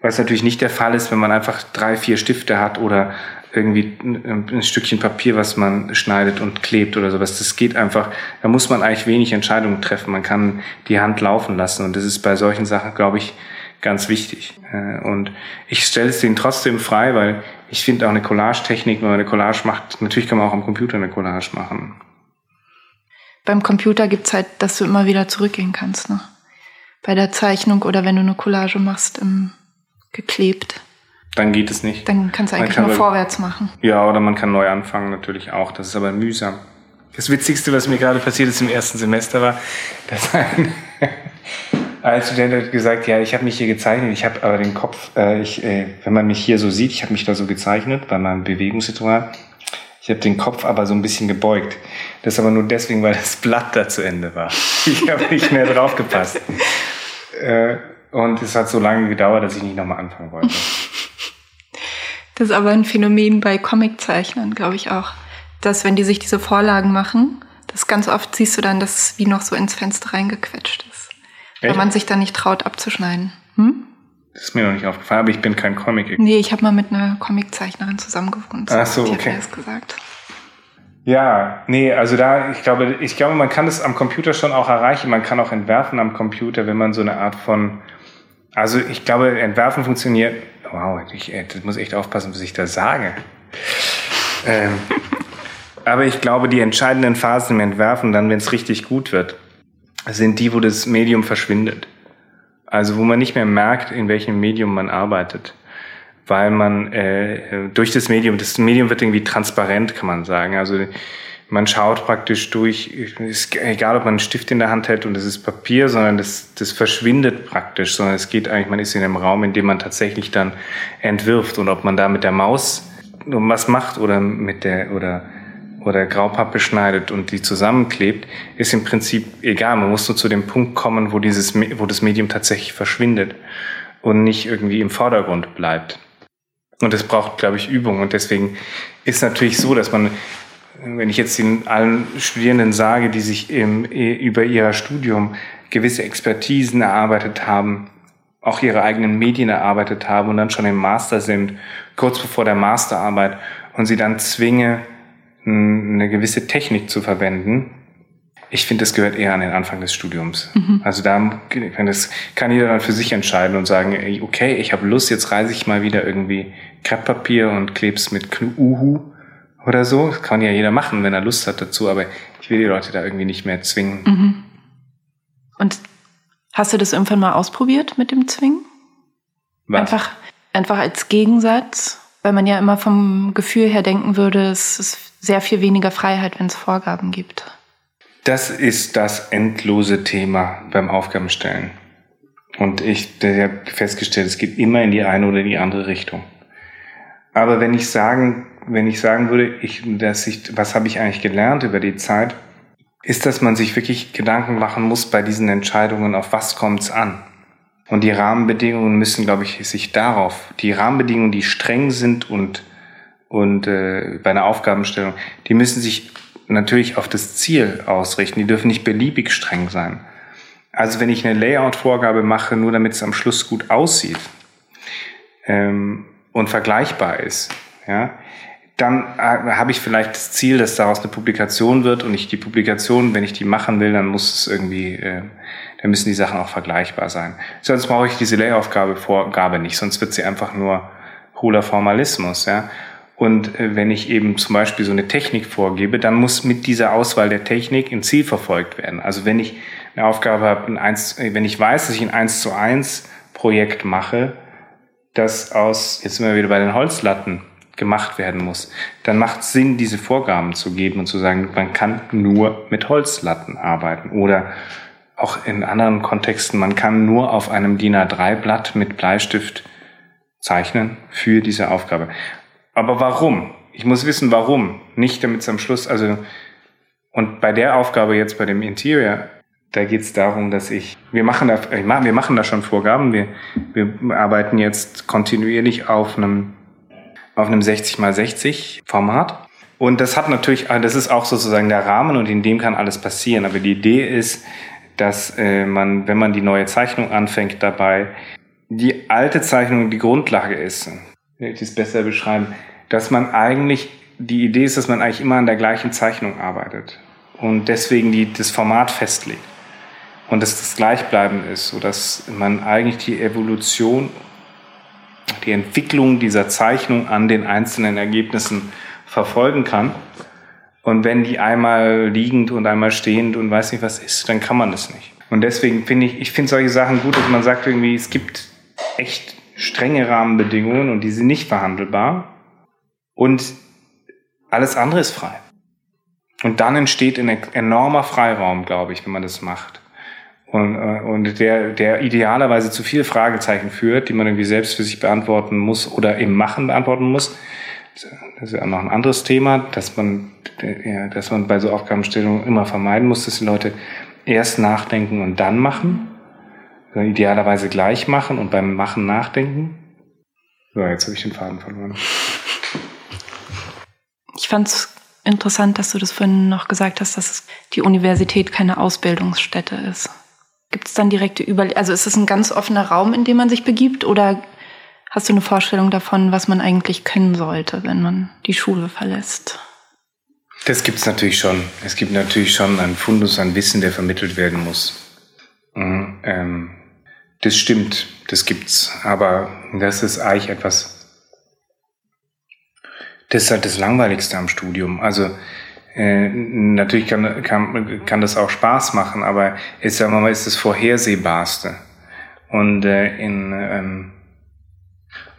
Was natürlich nicht der Fall ist, wenn man einfach drei, vier Stifte hat oder irgendwie ein, Stückchen Papier, was man schneidet und klebt oder sowas. Das geht einfach, da muss man eigentlich wenig Entscheidungen treffen. Man kann die Hand laufen lassen und das ist bei solchen Sachen, glaube ich, ganz wichtig. Äh, und ich stelle es denen trotzdem frei, weil ich finde auch eine Collage-Technik, wenn man eine Collage macht, natürlich kann man auch am Computer eine Collage machen. Beim Computer gibt's halt, dass du immer wieder zurückgehen kannst, ne? Bei der Zeichnung oder wenn du eine Collage machst, im, geklebt. Dann geht es nicht. Dann kannst du eigentlich kann nur vorwärts machen. Ja, oder man kann neu anfangen natürlich auch. Das ist aber mühsam. Das Witzigste, was mir gerade passiert ist im ersten Semester, war, dass ein, als Student hat gesagt, ja, ich habe mich hier gezeichnet, ich habe aber den Kopf, äh, ich, äh, wenn man mich hier so sieht, ich habe mich da so gezeichnet bei meinem Bewegungsritual, ich habe den Kopf aber so ein bisschen gebeugt. Das aber nur deswegen, weil das Blatt da zu Ende war. Ich habe nicht mehr drauf gepasst. Äh, und es hat so lange gedauert, dass ich nicht nochmal anfangen wollte. Das ist aber ein Phänomen bei Comiczeichnern, glaube ich auch. Dass wenn die sich diese Vorlagen machen, das ganz oft siehst du dann, dass es wie noch so ins Fenster reingequetscht ist. Echt? Weil man sich da nicht traut abzuschneiden. Hm? Das ist mir noch nicht aufgefallen, aber ich bin kein Comic. -Ex. Nee, ich habe mal mit einer Comiczeichnerin zusammengewohnt. Ach so, okay. Hat das gesagt. Ja, nee, also da, ich glaube, ich glaube, man kann das am Computer schon auch erreichen. Man kann auch entwerfen am Computer, wenn man so eine Art von, also ich glaube, entwerfen funktioniert, wow, ich das muss echt aufpassen, was ich da sage. ähm, aber ich glaube, die entscheidenden Phasen im Entwerfen, dann, wenn es richtig gut wird, sind die, wo das Medium verschwindet. Also wo man nicht mehr merkt, in welchem Medium man arbeitet. Weil man äh, durch das Medium, das Medium wird irgendwie transparent, kann man sagen. Also man schaut praktisch durch, ist egal ob man einen Stift in der Hand hält und das ist Papier, sondern das, das verschwindet praktisch, sondern es geht eigentlich, man ist in einem Raum, in dem man tatsächlich dann entwirft und ob man da mit der Maus was macht oder mit der, oder oder Graupappe schneidet und die zusammenklebt, ist im Prinzip egal. Man muss nur zu dem Punkt kommen, wo, dieses, wo das Medium tatsächlich verschwindet und nicht irgendwie im Vordergrund bleibt. Und das braucht, glaube ich, Übung. Und deswegen ist natürlich so, dass man, wenn ich jetzt den allen Studierenden sage, die sich im, über ihr Studium gewisse Expertisen erarbeitet haben, auch ihre eigenen Medien erarbeitet haben und dann schon im Master sind, kurz bevor der Masterarbeit, und sie dann zwinge, eine gewisse Technik zu verwenden. Ich finde, das gehört eher an den Anfang des Studiums. Mhm. Also da das kann jeder dann für sich entscheiden und sagen, okay, ich habe Lust, jetzt reise ich mal wieder irgendwie Krepppapier und kleb's mit Uhu oder so. Das kann ja jeder machen, wenn er Lust hat dazu, aber ich will die Leute da irgendwie nicht mehr zwingen. Mhm. Und hast du das irgendwann mal ausprobiert mit dem Zwingen? Was? Einfach, einfach als Gegensatz, weil man ja immer vom Gefühl her denken würde, es ist sehr viel weniger Freiheit, wenn es Vorgaben gibt. Das ist das endlose Thema beim Aufgabenstellen. Und ich habe festgestellt, es geht immer in die eine oder die andere Richtung. Aber wenn ich sagen, wenn ich sagen würde, ich, dass ich, was habe ich eigentlich gelernt über die Zeit, ist, dass man sich wirklich Gedanken machen muss bei diesen Entscheidungen, auf was kommt es an. Und die Rahmenbedingungen müssen, glaube ich, sich darauf, die Rahmenbedingungen, die streng sind und und äh, bei einer Aufgabenstellung, die müssen sich natürlich auf das Ziel ausrichten. Die dürfen nicht beliebig streng sein. Also wenn ich eine Layout-Vorgabe mache, nur damit es am Schluss gut aussieht ähm, und vergleichbar ist, ja, dann äh, habe ich vielleicht das Ziel, dass daraus eine Publikation wird und ich die Publikation, wenn ich die machen will, dann muss es irgendwie, äh, dann müssen die Sachen auch vergleichbar sein. Sonst brauche ich diese Layout-Vorgabe Vorgabe nicht, sonst wird sie einfach nur hohler Formalismus, ja. Und äh, wenn ich eben zum Beispiel so eine Technik vorgebe, dann muss mit dieser Auswahl der Technik ein Ziel verfolgt werden. Also wenn ich eine Aufgabe habe, ein 1, äh, wenn ich weiß, dass ich ein 1 zu 1 Projekt mache, das aus, jetzt sind wir wieder bei den Holzlatten, gemacht werden muss, dann macht es Sinn, diese Vorgaben zu geben und zu sagen, man kann nur mit Holzlatten arbeiten oder auch in anderen Kontexten, man kann nur auf einem DIN A3-Blatt mit Bleistift zeichnen für diese Aufgabe. Aber warum? Ich muss wissen, warum. Nicht damit es am Schluss, also, und bei der Aufgabe jetzt bei dem Interior, da geht es darum, dass ich, wir machen da, wir machen da schon Vorgaben, wir, wir arbeiten jetzt kontinuierlich auf einem, auf einem 60 mal 60 Format. Und das hat natürlich, das ist auch sozusagen der Rahmen und in dem kann alles passieren. Aber die Idee ist, dass äh, man, wenn man die neue Zeichnung anfängt, dabei die alte Zeichnung die Grundlage ist. Ich das besser beschreiben? Dass man eigentlich, die Idee ist, dass man eigentlich immer an der gleichen Zeichnung arbeitet und deswegen die, das Format festlegt und dass das gleichbleibend ist, sodass man eigentlich die Evolution, die Entwicklung dieser Zeichnung an den einzelnen Ergebnissen verfolgen kann und wenn die einmal liegend und einmal stehend und weiß nicht was ist, dann kann man das nicht. Und deswegen finde ich, ich finde solche Sachen gut, dass man sagt irgendwie, es gibt echt strenge Rahmenbedingungen und die sind nicht verhandelbar. Und alles andere ist frei. Und dann entsteht ein enormer Freiraum, glaube ich, wenn man das macht. Und, äh, und der, der idealerweise zu viele Fragezeichen führt, die man irgendwie selbst für sich beantworten muss oder im Machen beantworten muss. Das ist ja noch ein anderes Thema, dass man, ja, dass man bei so Aufgabenstellungen immer vermeiden muss, dass die Leute erst nachdenken und dann machen. Idealerweise gleich machen und beim Machen nachdenken. So, jetzt habe ich den Faden verloren. Ich fand es interessant, dass du das vorhin noch gesagt hast, dass die Universität keine Ausbildungsstätte ist. Gibt es dann direkte Überlegungen? Also ist es ein ganz offener Raum, in dem man sich begibt oder Hast du eine Vorstellung davon, was man eigentlich können sollte, wenn man die Schule verlässt? Das gibt es natürlich schon. Es gibt natürlich schon einen Fundus an Wissen, der vermittelt werden muss. Mhm, ähm, das stimmt, das gibt's. Aber das ist eigentlich etwas, das ist halt das Langweiligste am Studium. Also äh, natürlich kann, kann, kann das auch Spaß machen, aber ist, sagen wir mal, ist das Vorhersehbarste. Und äh, in ähm,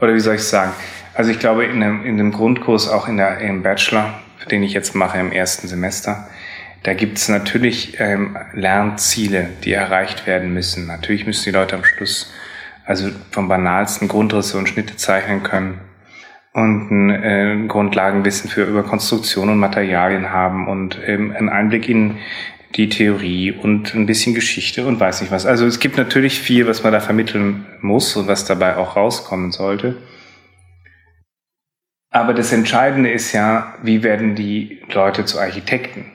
oder wie soll ich sagen? Also ich glaube, in dem, in dem Grundkurs, auch in der, im Bachelor, den ich jetzt mache im ersten Semester, da gibt es natürlich ähm, Lernziele, die erreicht werden müssen. Natürlich müssen die Leute am Schluss also vom banalsten Grundrisse und Schnitte zeichnen können und ein äh, Grundlagenwissen für über Konstruktion und Materialien haben und ähm, einen Einblick in die Theorie und ein bisschen Geschichte und weiß nicht was. Also es gibt natürlich viel, was man da vermitteln muss und was dabei auch rauskommen sollte. Aber das Entscheidende ist ja, wie werden die Leute zu Architekten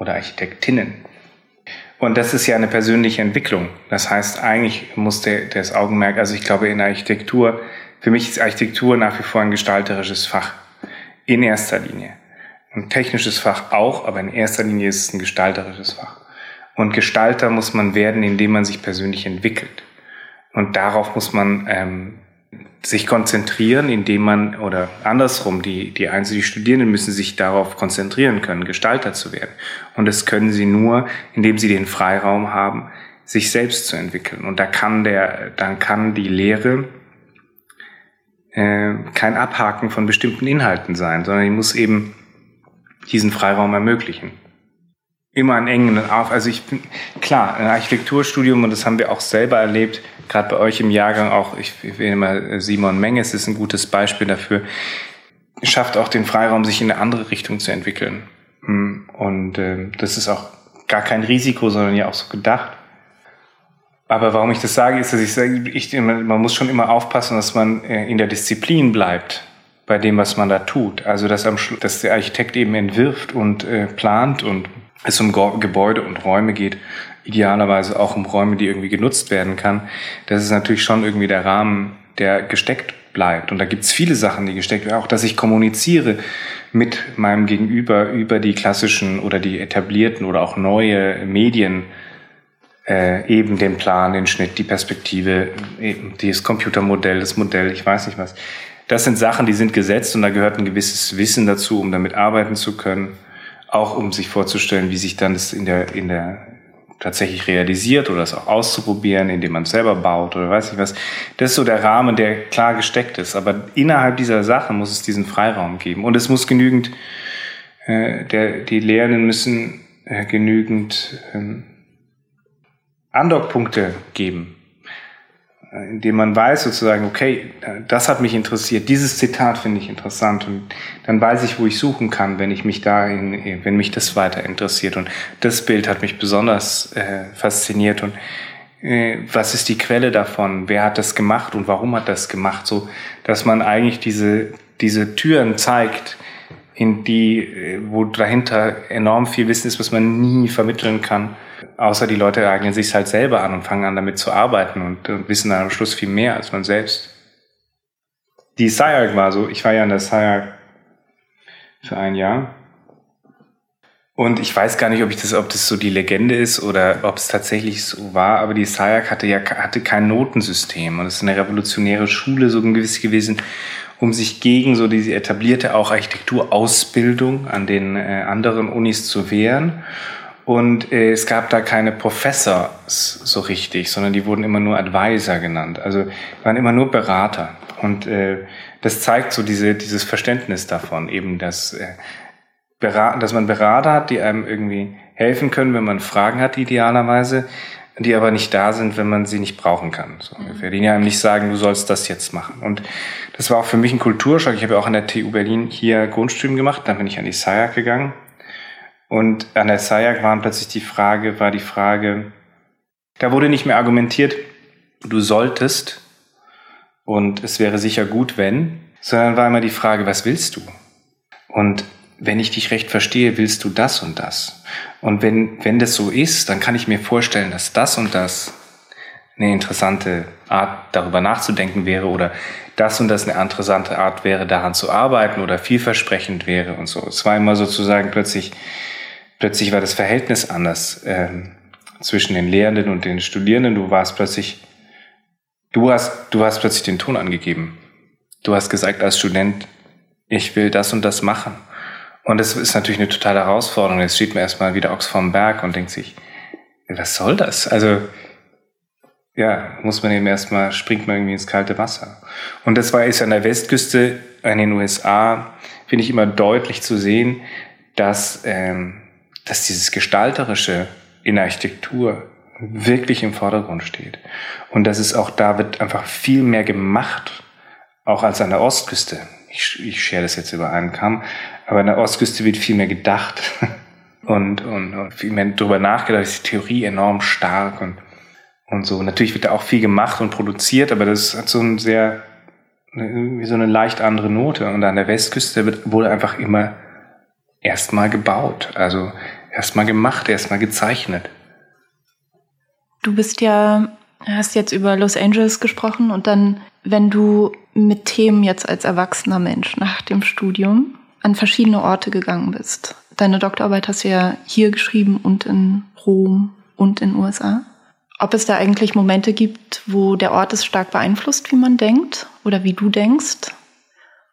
oder Architektinnen? Und das ist ja eine persönliche Entwicklung. Das heißt, eigentlich muss der, das Augenmerk, also ich glaube in Architektur, für mich ist Architektur nach wie vor ein gestalterisches Fach. In erster Linie ein technisches Fach auch, aber in erster Linie ist es ein gestalterisches Fach. Und Gestalter muss man werden, indem man sich persönlich entwickelt. Und darauf muss man ähm, sich konzentrieren, indem man, oder andersrum, die, die Einzel die Studierenden müssen sich darauf konzentrieren können, Gestalter zu werden. Und das können sie nur, indem sie den Freiraum haben, sich selbst zu entwickeln. Und da kann der, dann kann die Lehre äh, kein Abhaken von bestimmten Inhalten sein, sondern die muss eben diesen Freiraum ermöglichen. Immer einen engen auf. Also ich bin, klar, ein Architekturstudium, und das haben wir auch selber erlebt, gerade bei euch im Jahrgang auch, ich, will immer Simon Menges ist ein gutes Beispiel dafür, schafft auch den Freiraum, sich in eine andere Richtung zu entwickeln. Hm, und äh, das ist auch gar kein Risiko, sondern ja auch so gedacht. Aber warum ich das sage, ist, dass ich sage, ich, man muss schon immer aufpassen, dass man äh, in der Disziplin bleibt bei dem, was man da tut. Also dass, am dass der Architekt eben entwirft und äh, plant und es um Gebäude und Räume geht, idealerweise auch um Räume, die irgendwie genutzt werden kann. Das ist natürlich schon irgendwie der Rahmen, der gesteckt bleibt. Und da gibt's viele Sachen, die gesteckt werden. Auch, dass ich kommuniziere mit meinem Gegenüber über die klassischen oder die etablierten oder auch neue Medien, äh, eben den Plan, den Schnitt, die Perspektive, eben dieses Computermodell, das Modell, ich weiß nicht was. Das sind Sachen, die sind gesetzt und da gehört ein gewisses Wissen dazu, um damit arbeiten zu können. Auch um sich vorzustellen, wie sich dann das in der, in der tatsächlich realisiert oder es auch auszuprobieren, indem man es selber baut oder weiß ich was. Das ist so der Rahmen, der klar gesteckt ist. Aber innerhalb dieser Sache muss es diesen Freiraum geben. Und es muss genügend, äh, der, die Lehrenden müssen äh, genügend ähm, Andockpunkte geben indem man weiß sozusagen, okay, das hat mich interessiert, dieses Zitat finde ich interessant und dann weiß ich, wo ich suchen kann, wenn ich mich dahin, wenn mich das weiter interessiert. Und das Bild hat mich besonders äh, fasziniert und äh, was ist die Quelle davon, wer hat das gemacht und warum hat das gemacht, so, dass man eigentlich diese, diese Türen zeigt, in die, äh, wo dahinter enorm viel Wissen ist, was man nie vermitteln kann Außer die Leute eignen sich halt selber an und fangen an damit zu arbeiten und, und wissen dann am Schluss viel mehr als man selbst. Die SciArc war so, ich war ja in der SciArc für ein Jahr. Und ich weiß gar nicht, ob ich das, ob das so die Legende ist oder ob es tatsächlich so war, aber die SciArc hatte ja hatte kein Notensystem und es ist eine revolutionäre Schule so gewiss gewesen, um sich gegen so diese etablierte auch Architekturausbildung an den äh, anderen Unis zu wehren. Und äh, es gab da keine Professors so richtig, sondern die wurden immer nur Advisor genannt. Also waren immer nur Berater. Und äh, das zeigt so diese, dieses Verständnis davon, eben, dass, äh, Berater, dass man Berater hat, die einem irgendwie helfen können, wenn man Fragen hat, idealerweise, die aber nicht da sind, wenn man sie nicht brauchen kann. So ungefähr. Die einem nicht sagen, du sollst das jetzt machen. Und das war auch für mich ein Kulturschock. Ich habe ja auch an der TU Berlin hier Grundstudium gemacht, dann bin ich an die SciAC gegangen und an der SAIAC war plötzlich die Frage, war die Frage, da wurde nicht mehr argumentiert, du solltest und es wäre sicher gut, wenn, sondern war immer die Frage, was willst du? Und wenn ich dich recht verstehe, willst du das und das. Und wenn, wenn das so ist, dann kann ich mir vorstellen, dass das und das eine interessante Art, darüber nachzudenken wäre oder das und das eine interessante Art wäre, daran zu arbeiten oder vielversprechend wäre und so. Es war immer sozusagen plötzlich plötzlich war das Verhältnis anders ähm, zwischen den Lehrenden und den Studierenden. Du warst plötzlich, du hast, du hast plötzlich den Ton angegeben. Du hast gesagt als Student, ich will das und das machen. Und das ist natürlich eine totale Herausforderung. Jetzt steht man erstmal wieder Ochs vorm Berg und denkt sich, was soll das? Also, ja, muss man eben erstmal, springt man irgendwie ins kalte Wasser. Und das war jetzt an der Westküste in den USA, finde ich immer deutlich zu sehen, dass ähm, dass dieses Gestalterische in Architektur wirklich im Vordergrund steht. Und dass es auch da wird einfach viel mehr gemacht, auch als an der Ostküste. Ich, ich schere das jetzt über einen Kamm, aber an der Ostküste wird viel mehr gedacht und, und, und viel mehr darüber nachgedacht, ist die Theorie enorm stark und, und so. Natürlich wird da auch viel gemacht und produziert, aber das hat so ein sehr, wie so eine leicht andere Note. Und an der Westküste wird, wurde einfach immer erstmal gebaut. Also erstmal gemacht, erstmal gezeichnet. Du bist ja, hast jetzt über Los Angeles gesprochen und dann, wenn du mit Themen jetzt als erwachsener Mensch nach dem Studium an verschiedene Orte gegangen bist. Deine Doktorarbeit hast du ja hier geschrieben und in Rom und in USA. Ob es da eigentlich Momente gibt, wo der Ort es stark beeinflusst, wie man denkt oder wie du denkst?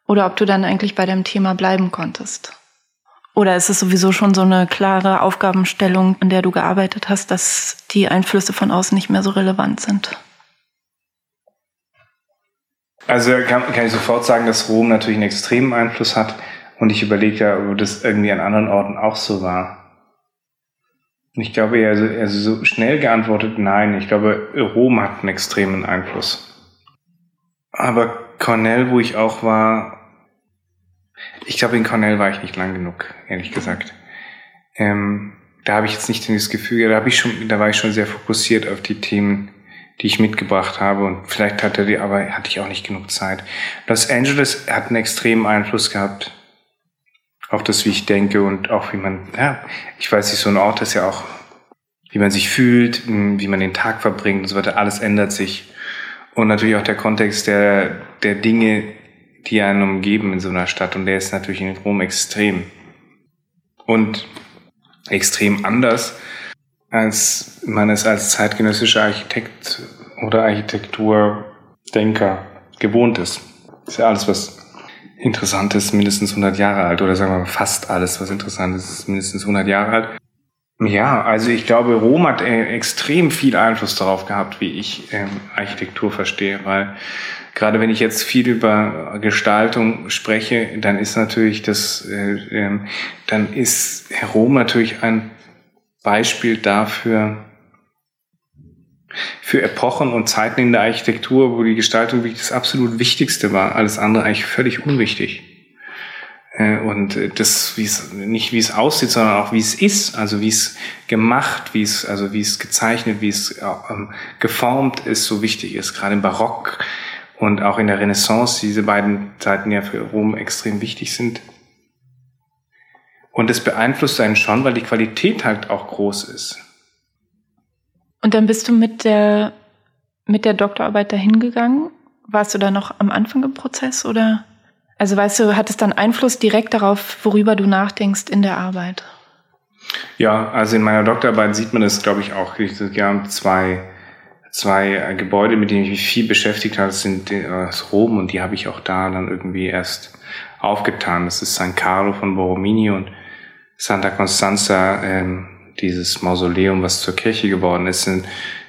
Oder ob du dann eigentlich bei deinem Thema bleiben konntest? Oder ist es sowieso schon so eine klare Aufgabenstellung, an der du gearbeitet hast, dass die Einflüsse von außen nicht mehr so relevant sind? Also kann, kann ich sofort sagen, dass Rom natürlich einen extremen Einfluss hat. Und ich überlege ja, ob das irgendwie an anderen Orten auch so war. Ich glaube eher, also so schnell geantwortet, nein. Ich glaube, Rom hat einen extremen Einfluss. Aber Cornell, wo ich auch war, ich glaube, in Cornell war ich nicht lang genug, ehrlich gesagt. Ähm, da habe ich jetzt nicht das Gefühl, da ich schon, da war ich schon sehr fokussiert auf die Themen, die ich mitgebracht habe und vielleicht hatte die, aber hatte ich auch nicht genug Zeit. Los Angeles hat einen extremen Einfluss gehabt auf das, wie ich denke und auch wie man, ja, ich weiß nicht, so ein Ort ist ja auch, wie man sich fühlt, wie man den Tag verbringt und so weiter, alles ändert sich. Und natürlich auch der Kontext der, der Dinge, die einen umgeben in so einer Stadt. Und der ist natürlich in Rom extrem. Und extrem anders, als man es als zeitgenössischer Architekt oder Architekturdenker gewohnt ist. Das ist ja alles, was interessant ist, mindestens 100 Jahre alt. Oder sagen wir mal fast alles, was interessant ist, ist mindestens 100 Jahre alt. Ja, also ich glaube, Rom hat äh, extrem viel Einfluss darauf gehabt, wie ich ähm, Architektur verstehe, weil gerade wenn ich jetzt viel über Gestaltung spreche, dann ist natürlich das, äh, äh, dann ist Rom natürlich ein Beispiel dafür, für Epochen und Zeiten in der Architektur, wo die Gestaltung wirklich das absolut Wichtigste war, alles andere eigentlich völlig unwichtig. Äh, und äh, das, wie es, nicht wie es aussieht, sondern auch wie es ist, also wie es gemacht, wie es, also wie es gezeichnet, wie es ähm, geformt ist, so wichtig ist, gerade im Barock und auch in der Renaissance, diese beiden Zeiten ja für Rom extrem wichtig sind. Und es beeinflusst einen schon, weil die Qualität halt auch groß ist. Und dann bist du mit der, mit der Doktorarbeit dahin gegangen? Warst du da noch am Anfang im Prozess oder? Also weißt du, hat es dann Einfluss direkt darauf, worüber du nachdenkst in der Arbeit? Ja, also in meiner Doktorarbeit sieht man das, glaube ich, auch. Wir haben zwei, zwei Gebäude, mit denen ich mich viel beschäftigt habe. Das sind aus Rom und die habe ich auch da dann irgendwie erst aufgetan. Das ist San Carlo von Borromini und Santa Constanza, ähm, dieses Mausoleum, was zur Kirche geworden ist, sind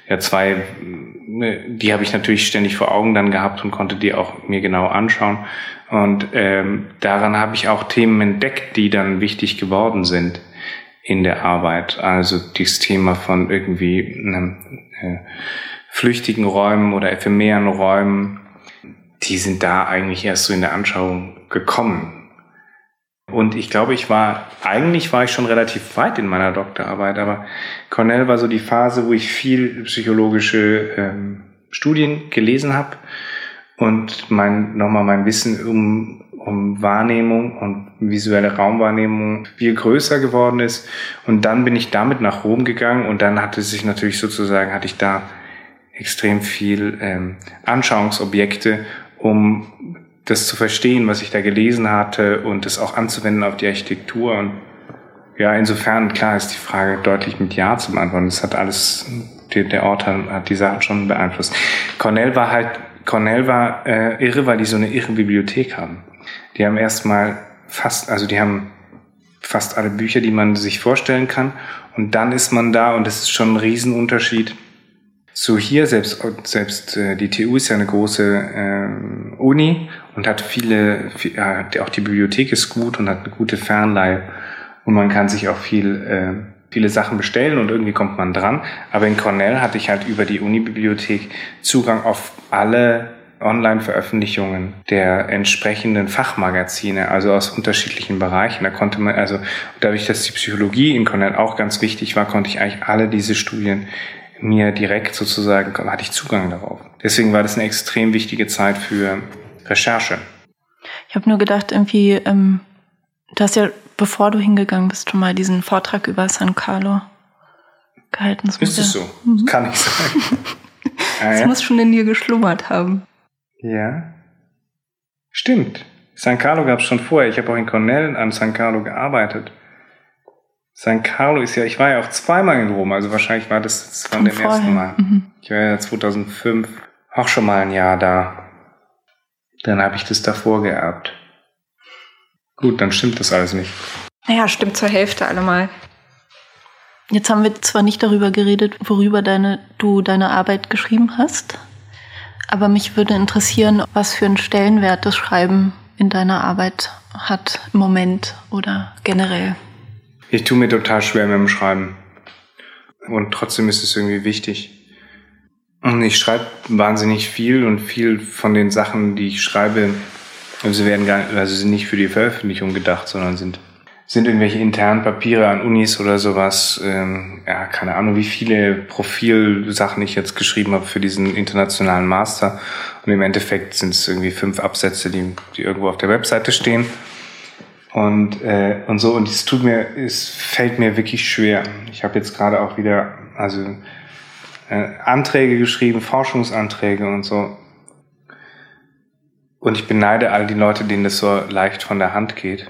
ja zwei, ne, die habe ich natürlich ständig vor Augen dann gehabt und konnte die auch mir genau anschauen. Und ähm, daran habe ich auch Themen entdeckt, die dann wichtig geworden sind in der Arbeit. Also dieses Thema von irgendwie äh, flüchtigen Räumen oder ephemeren Räumen, die sind da eigentlich erst so in der Anschauung gekommen. Und ich glaube, ich war, eigentlich war ich schon relativ weit in meiner Doktorarbeit, aber Cornell war so die Phase, wo ich viel psychologische ähm, Studien gelesen habe und mein, nochmal mein Wissen um, um Wahrnehmung und visuelle Raumwahrnehmung viel größer geworden ist. Und dann bin ich damit nach Rom gegangen und dann hatte sich natürlich sozusagen, hatte ich da extrem viel ähm, Anschauungsobjekte, um das zu verstehen, was ich da gelesen hatte und das auch anzuwenden auf die Architektur. Und ja, insofern, klar ist die Frage deutlich mit Ja zu beantworten. Das hat alles, der Ort hat die Sachen schon beeinflusst. Cornell war halt Cornell war äh, irre, weil die so eine irre Bibliothek haben. Die haben erstmal fast, also die haben fast alle Bücher, die man sich vorstellen kann. Und dann ist man da und das ist schon ein Riesenunterschied. So hier, selbst, selbst äh, die TU ist ja eine große äh, Uni und hat viele, viel, äh, auch die Bibliothek ist gut und hat eine gute Fernleihe. Und man kann sich auch viel äh, viele Sachen bestellen und irgendwie kommt man dran. Aber in Cornell hatte ich halt über die Uni-Bibliothek Zugang auf alle Online-Veröffentlichungen der entsprechenden Fachmagazine, also aus unterschiedlichen Bereichen. Da konnte man, also dadurch, dass die Psychologie in Cornell auch ganz wichtig war, konnte ich eigentlich alle diese Studien mir direkt sozusagen, hatte ich Zugang darauf. Deswegen war das eine extrem wichtige Zeit für Recherche. Ich habe nur gedacht, irgendwie, ähm, du hast ja bevor du hingegangen bist, schon mal diesen Vortrag über San Carlo gehalten. Das ist es so? Mhm. Kann ich sagen. ah, das ja. muss schon in dir geschlummert haben. Ja. Stimmt. San Carlo gab es schon vorher. Ich habe auch in Cornell an San Carlo gearbeitet. San Carlo ist ja, ich war ja auch zweimal in Rom, also wahrscheinlich war das, das von dem vorher. ersten Mal. Mhm. Ich war ja 2005 auch schon mal ein Jahr da. Dann habe ich das davor geerbt. Gut, dann stimmt das alles nicht. Naja, stimmt zur Hälfte allemal. Jetzt haben wir zwar nicht darüber geredet, worüber deine, du deine Arbeit geschrieben hast, aber mich würde interessieren, was für einen Stellenwert das Schreiben in deiner Arbeit hat im Moment oder generell. Ich tue mir total schwer mit dem Schreiben. Und trotzdem ist es irgendwie wichtig. Und ich schreibe wahnsinnig viel und viel von den Sachen, die ich schreibe, sie werden gar also sind nicht für die Veröffentlichung gedacht, sondern sind, sind irgendwelche internen Papiere an Unis oder sowas. Ähm, ja, keine Ahnung, wie viele Profilsachen ich jetzt geschrieben habe für diesen internationalen Master. Und im Endeffekt sind es irgendwie fünf Absätze, die, die irgendwo auf der Webseite stehen. Und, äh, und so, und es tut mir, es fällt mir wirklich schwer. Ich habe jetzt gerade auch wieder, also äh, Anträge geschrieben, Forschungsanträge und so. Und ich beneide all die Leute, denen das so leicht von der Hand geht.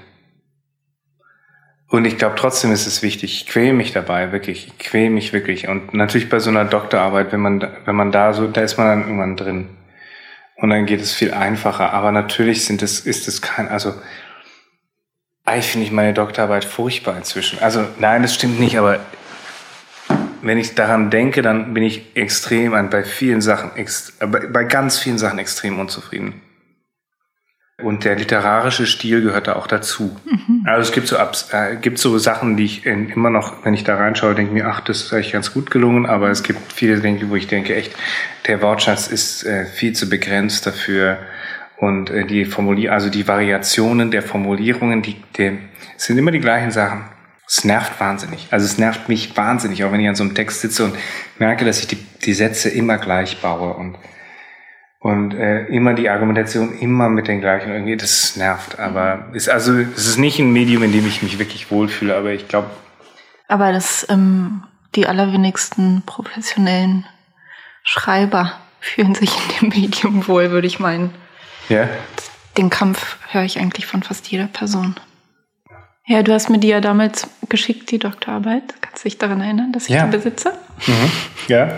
Und ich glaube, trotzdem ist es wichtig. Ich quäle mich dabei, wirklich. Ich quäle mich wirklich. Und natürlich bei so einer Doktorarbeit, wenn man, wenn man da so, da ist man dann irgendwann drin. Und dann geht es viel einfacher. Aber natürlich sind es, ist es kein, also, eigentlich finde ich meine Doktorarbeit furchtbar inzwischen. Also, nein, das stimmt nicht, aber wenn ich daran denke, dann bin ich extrem bei vielen Sachen, bei ganz vielen Sachen extrem unzufrieden. Und der literarische Stil gehört da auch dazu. Mhm. Also es gibt so, äh, gibt so Sachen, die ich in, immer noch, wenn ich da reinschaue, denke mir, ach, das ist eigentlich ganz gut gelungen. Aber es gibt viele Dinge, wo ich denke, echt, der Wortschatz ist äh, viel zu begrenzt dafür. Und äh, die Formulier also die Variationen der Formulierungen, die, die sind immer die gleichen Sachen. Es nervt wahnsinnig. Also es nervt mich wahnsinnig, auch wenn ich an so einem Text sitze und merke, dass ich die, die Sätze immer gleich baue und und äh, immer die Argumentation immer mit den gleichen irgendwie das nervt. Aber ist also es ist nicht ein Medium in dem ich mich wirklich wohlfühle aber ich glaube aber das ähm, die allerwenigsten professionellen Schreiber fühlen sich in dem Medium wohl würde ich meinen. Ja? Den Kampf höre ich eigentlich von fast jeder Person. Ja du hast mir die ja damals geschickt die Doktorarbeit. Kannst dich daran erinnern dass ich ja. die besitze? Mhm. ja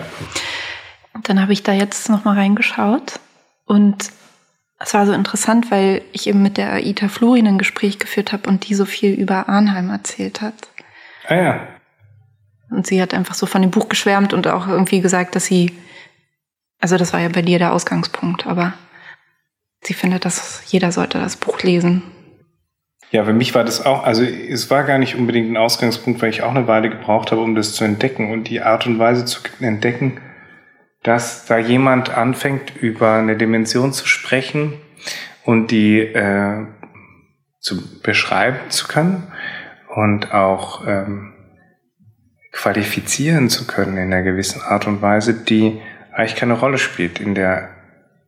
dann habe ich da jetzt noch mal reingeschaut und es war so interessant, weil ich eben mit der Aita Florin ein Gespräch geführt habe und die so viel über Arnheim erzählt hat. Ah ja. Und sie hat einfach so von dem Buch geschwärmt und auch irgendwie gesagt, dass sie, also das war ja bei dir der Ausgangspunkt, aber sie findet, dass jeder sollte das Buch lesen. Ja, für mich war das auch, also es war gar nicht unbedingt ein Ausgangspunkt, weil ich auch eine Weile gebraucht habe, um das zu entdecken und die Art und Weise zu entdecken, dass da jemand anfängt, über eine Dimension zu sprechen und die äh, zu beschreiben zu können und auch ähm, qualifizieren zu können in einer gewissen Art und Weise, die eigentlich keine Rolle spielt in der,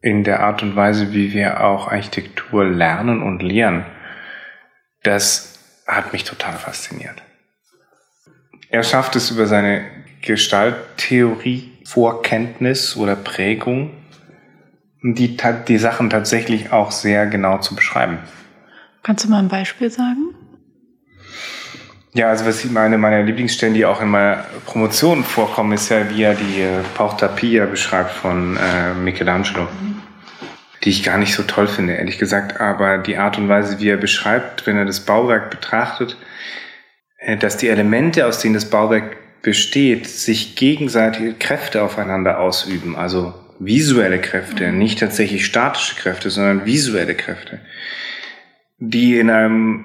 in der Art und Weise, wie wir auch Architektur lernen und lehren. Das hat mich total fasziniert. Er schafft es über seine Gestalttheorie Vorkenntnis oder Prägung, die, die Sachen tatsächlich auch sehr genau zu beschreiben. Kannst du mal ein Beispiel sagen? Ja, also was ich meine, meine Lieblingsstellen, die auch in meiner Promotion vorkommen, ist ja, wie er die äh, Porta Pia beschreibt von äh, Michelangelo. Mhm. Die ich gar nicht so toll finde, ehrlich gesagt. Aber die Art und Weise, wie er beschreibt, wenn er das Bauwerk betrachtet, äh, dass die Elemente, aus denen das Bauwerk besteht, sich gegenseitige Kräfte aufeinander ausüben, also visuelle Kräfte, mhm. nicht tatsächlich statische Kräfte, sondern visuelle Kräfte, die in einem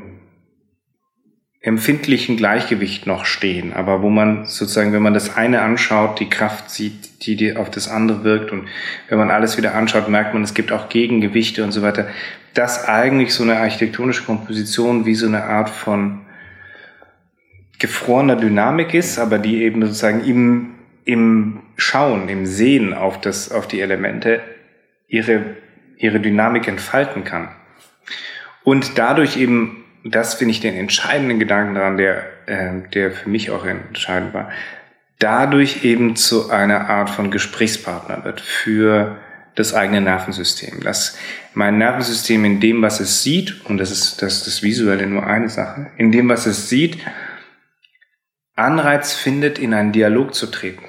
empfindlichen Gleichgewicht noch stehen, aber wo man sozusagen, wenn man das eine anschaut, die Kraft sieht, die, die auf das andere wirkt und wenn man alles wieder anschaut, merkt man, es gibt auch Gegengewichte und so weiter. Das eigentlich so eine architektonische Komposition wie so eine Art von gefrorener Dynamik ist, aber die eben sozusagen im, im Schauen, im Sehen auf, das, auf die Elemente ihre, ihre Dynamik entfalten kann. Und dadurch eben, das finde ich den entscheidenden Gedanken daran, der, äh, der für mich auch entscheidend war, dadurch eben zu einer Art von Gesprächspartner wird für das eigene Nervensystem. Dass mein Nervensystem in dem, was es sieht, und das ist das, das Visuelle nur eine Sache, in dem, was es sieht, Anreiz findet, in einen Dialog zu treten.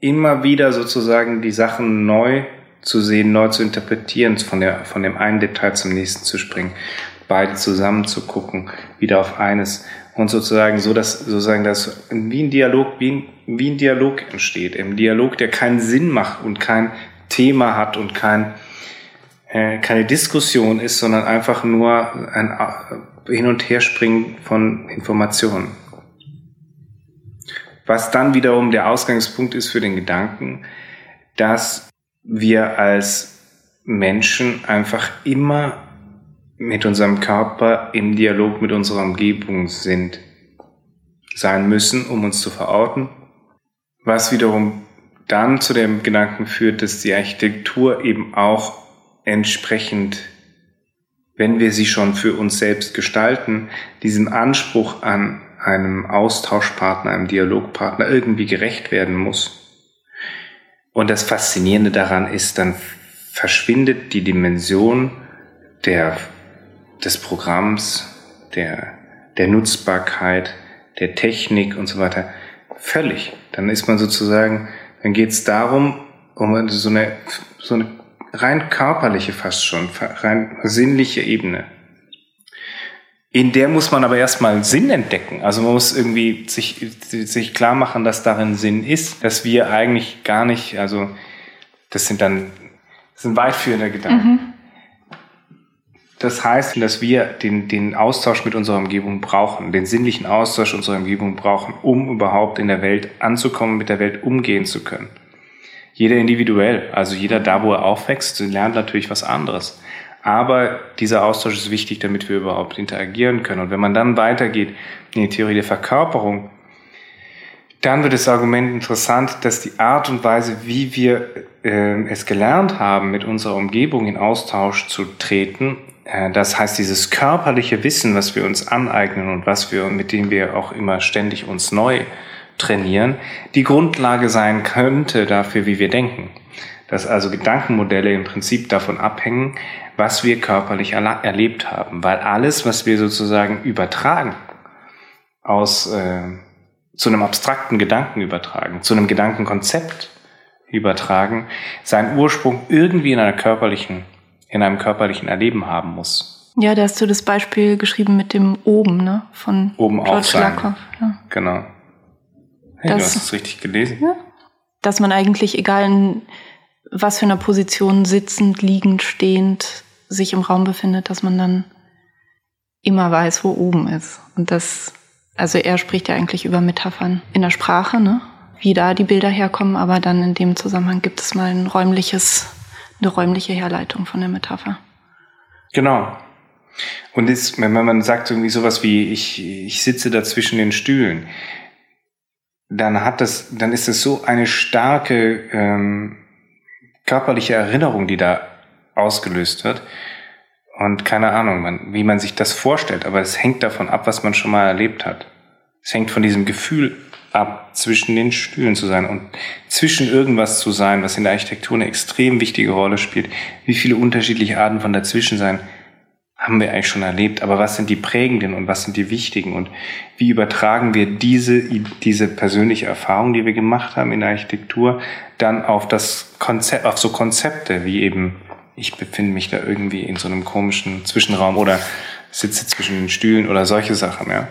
Immer wieder sozusagen die Sachen neu zu sehen, neu zu interpretieren, von, der, von dem einen Detail zum nächsten zu springen, beide zusammen zu gucken, wieder auf eines und sozusagen so, dass sozusagen das wie ein Dialog, wie ein, wie ein Dialog entsteht. Im Dialog, der keinen Sinn macht und kein Thema hat und kein, äh, keine Diskussion ist, sondern einfach nur ein äh, Hin- und Herspringen von Informationen was dann wiederum der Ausgangspunkt ist für den Gedanken, dass wir als Menschen einfach immer mit unserem Körper im Dialog mit unserer Umgebung sind, sein müssen, um uns zu verorten, was wiederum dann zu dem Gedanken führt, dass die Architektur eben auch entsprechend, wenn wir sie schon für uns selbst gestalten, diesem Anspruch an einem Austauschpartner, einem Dialogpartner irgendwie gerecht werden muss. Und das Faszinierende daran ist, dann verschwindet die Dimension der, des Programms, der, der Nutzbarkeit, der Technik und so weiter völlig. Dann ist man sozusagen, dann geht es darum, um so eine, so eine rein körperliche fast schon, rein sinnliche Ebene in der muss man aber erstmal Sinn entdecken. Also man muss irgendwie sich, sich klar machen, dass darin Sinn ist, dass wir eigentlich gar nicht, also das sind dann das sind weitführende Gedanken. Mhm. Das heißt, dass wir den, den Austausch mit unserer Umgebung brauchen, den sinnlichen Austausch unserer Umgebung brauchen, um überhaupt in der Welt anzukommen, mit der Welt umgehen zu können. Jeder individuell, also jeder da, wo er aufwächst, lernt natürlich was anderes. Aber dieser Austausch ist wichtig, damit wir überhaupt interagieren können. Und wenn man dann weitergeht in die Theorie der Verkörperung, dann wird das Argument interessant, dass die Art und Weise, wie wir äh, es gelernt haben, mit unserer Umgebung in Austausch zu treten, äh, das heißt, dieses körperliche Wissen, was wir uns aneignen und was wir, mit dem wir auch immer ständig uns neu trainieren, die Grundlage sein könnte dafür, wie wir denken. Dass also Gedankenmodelle im Prinzip davon abhängen, was wir körperlich erlebt haben. Weil alles, was wir sozusagen übertragen, aus äh, zu einem abstrakten Gedanken übertragen, zu einem Gedankenkonzept übertragen, seinen Ursprung irgendwie in einer körperlichen, in einem körperlichen Erleben haben muss. Ja, da hast du das Beispiel geschrieben mit dem Oben, ne? Von Oben George Lakoff. Ja. Genau. Hey, das, du hast es richtig gelesen. Ja. Dass man eigentlich, egal in was für einer Position sitzend, liegend, stehend, sich im Raum befindet, dass man dann immer weiß, wo oben ist. Und das, also er spricht ja eigentlich über Metaphern in der Sprache, ne? wie da die Bilder herkommen, aber dann in dem Zusammenhang gibt es mal ein räumliches, eine räumliche Herleitung von der Metapher. Genau. Und ist, wenn man sagt irgendwie sowas wie, ich, ich sitze da zwischen den Stühlen, dann hat das, dann ist es so eine starke ähm, körperliche Erinnerung, die da ausgelöst wird. Und keine Ahnung, wie man sich das vorstellt, aber es hängt davon ab, was man schon mal erlebt hat. Es hängt von diesem Gefühl ab, zwischen den Stühlen zu sein und zwischen irgendwas zu sein, was in der Architektur eine extrem wichtige Rolle spielt. Wie viele unterschiedliche Arten von dazwischen sein haben wir eigentlich schon erlebt, aber was sind die prägenden und was sind die wichtigen und wie übertragen wir diese, diese persönliche Erfahrung, die wir gemacht haben in der Architektur, dann auf das Konzept, auf so Konzepte wie eben ich befinde mich da irgendwie in so einem komischen Zwischenraum oder sitze zwischen den Stühlen oder solche Sachen, ja.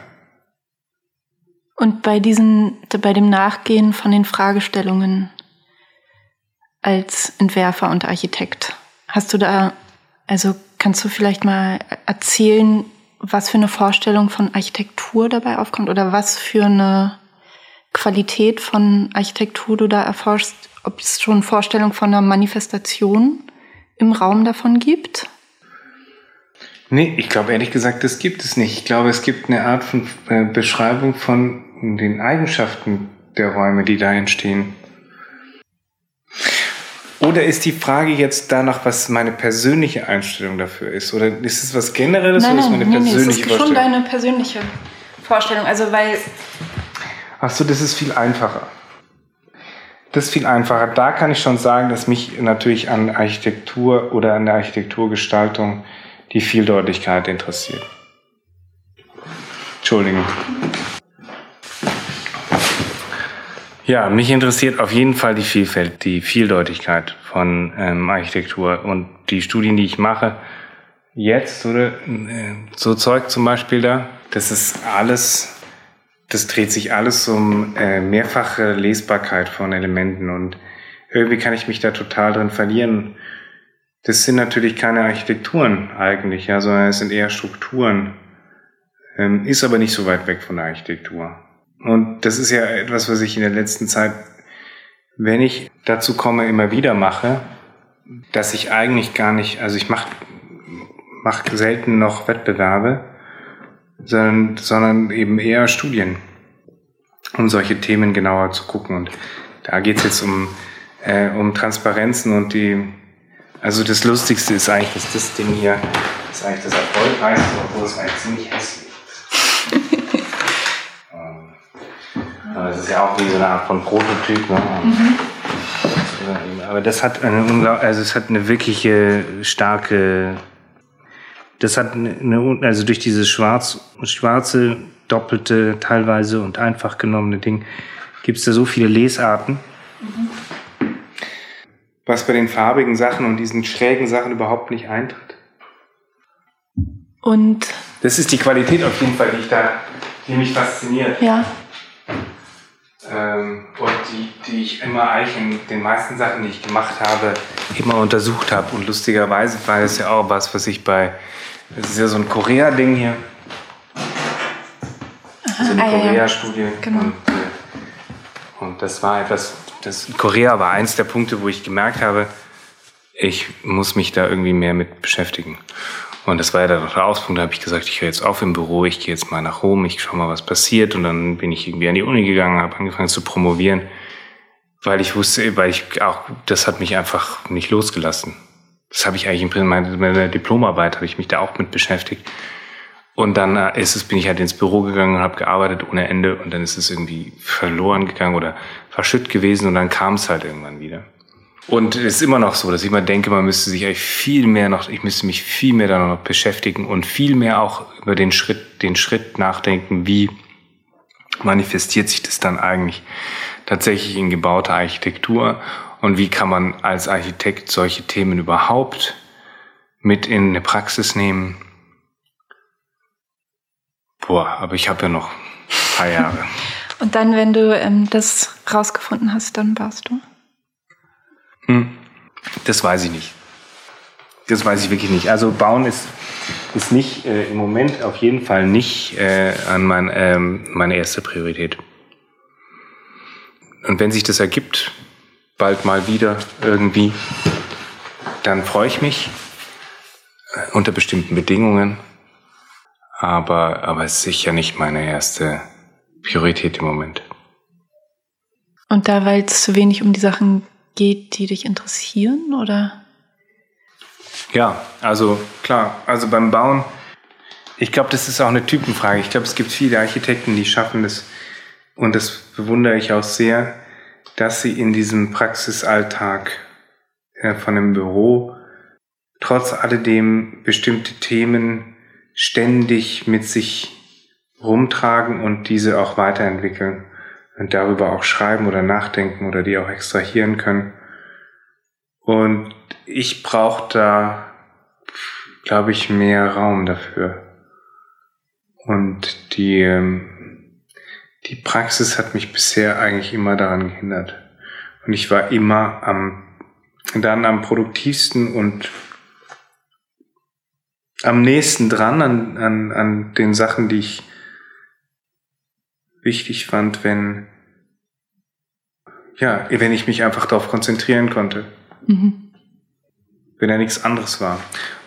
Und bei diesen, bei dem Nachgehen von den Fragestellungen als Entwerfer und Architekt, hast du da, also kannst du vielleicht mal erzählen, was für eine Vorstellung von Architektur dabei aufkommt oder was für eine Qualität von Architektur du da erforschst, ob es schon Vorstellung von einer Manifestation im Raum davon gibt? Nee, ich glaube ehrlich gesagt, das gibt es nicht. Ich glaube, es gibt eine Art von äh, Beschreibung von den Eigenschaften der Räume, die da entstehen. Oder ist die Frage jetzt danach, was meine persönliche Einstellung dafür ist? Oder ist es was Generelles nein, oder ist meine nein, persönliche nee, es ist schon deine persönliche Vorstellung. Also weil. Ach so, das ist viel einfacher. Das ist viel einfacher. Da kann ich schon sagen, dass mich natürlich an Architektur oder an der Architekturgestaltung die Vieldeutigkeit interessiert. Entschuldigung. Ja, mich interessiert auf jeden Fall die Vielfalt, die Vieldeutigkeit von ähm, Architektur und die Studien, die ich mache. Jetzt, oder äh, so Zeug zum Beispiel da, das ist alles das dreht sich alles um äh, mehrfache Lesbarkeit von Elementen und irgendwie kann ich mich da total drin verlieren. Das sind natürlich keine Architekturen eigentlich, ja, sondern es sind eher Strukturen. Ähm, ist aber nicht so weit weg von der Architektur. Und das ist ja etwas, was ich in der letzten Zeit, wenn ich dazu komme, immer wieder mache, dass ich eigentlich gar nicht, also ich mache mach selten noch Wettbewerbe, sondern, sondern eben eher Studien, um solche Themen genauer zu gucken. Und da geht es jetzt um, äh, um Transparenzen und die, also das Lustigste ist eigentlich, dass das Ding hier ist eigentlich das erfolgreichste, obwohl es eigentlich ziemlich hässlich ist. ähm, aber es ist ja auch wie so eine Art von Prototyp. Ne? Mhm. Aber das hat eine, also es hat eine wirkliche starke das hat eine, also durch dieses schwarz, schwarze, doppelte teilweise und einfach genommene Ding gibt es da so viele Lesarten. Mhm. Was bei den farbigen Sachen und diesen schrägen Sachen überhaupt nicht eintritt. Und das ist die Qualität auf jeden Fall, die, ich da, die mich fasziniert. Ja. Ähm, und die, die ich immer eigentlich in den meisten Sachen, die ich gemacht habe, immer untersucht habe. Und lustigerweise war das ja auch was, was ich bei, das ist ja so ein Korea-Ding hier. So eine ah, ja, ja. Korea-Studie. Genau. Und, äh, und das war etwas, das Korea war eins der Punkte, wo ich gemerkt habe, ich muss mich da irgendwie mehr mit beschäftigen. Und das war ja dann der Auspunkt, da habe ich gesagt, ich höre jetzt auf im Büro, ich gehe jetzt mal nach Home, ich schaue mal, was passiert. Und dann bin ich irgendwie an die Uni gegangen, habe angefangen zu promovieren, weil ich wusste, weil ich auch, das hat mich einfach nicht losgelassen. Das habe ich eigentlich im meine, meine Diplomarbeit habe ich mich da auch mit beschäftigt. Und dann äh, ist es, bin ich halt ins Büro gegangen und habe gearbeitet ohne Ende und dann ist es irgendwie verloren gegangen oder verschütt gewesen und dann kam es halt irgendwann wieder. Und es ist immer noch so, dass ich immer denke, man müsste sich eigentlich viel mehr noch, ich müsste mich viel mehr da noch beschäftigen und viel mehr auch über den Schritt, den Schritt nachdenken, wie manifestiert sich das dann eigentlich tatsächlich in gebauter Architektur und wie kann man als Architekt solche Themen überhaupt mit in eine Praxis nehmen. Boah, aber ich habe ja noch ein paar Jahre. Und dann, wenn du ähm, das rausgefunden hast, dann warst du? Hm. Das weiß ich nicht. Das weiß ich wirklich nicht. Also bauen ist, ist nicht äh, im Moment auf jeden Fall nicht äh, an mein, ähm, meine erste Priorität. Und wenn sich das ergibt, bald mal wieder irgendwie, dann freue ich mich äh, unter bestimmten Bedingungen. Aber, aber es ist sicher nicht meine erste Priorität im Moment. Und da, weil es zu wenig um die Sachen geht, die dich interessieren, oder? Ja, also klar, also beim Bauen, ich glaube, das ist auch eine Typenfrage. Ich glaube, es gibt viele Architekten, die schaffen das, und das bewundere ich auch sehr, dass sie in diesem Praxisalltag äh, von einem Büro trotz alledem bestimmte Themen ständig mit sich rumtragen und diese auch weiterentwickeln und darüber auch schreiben oder nachdenken oder die auch extrahieren können. Und ich brauche da, glaube ich, mehr Raum dafür. Und die, ähm, die Praxis hat mich bisher eigentlich immer daran gehindert. Und ich war immer am, dann am produktivsten und am nächsten dran an, an, an den Sachen, die ich wichtig fand, wenn, ja, wenn ich mich einfach darauf konzentrieren konnte. Mhm. Wenn da nichts anderes war.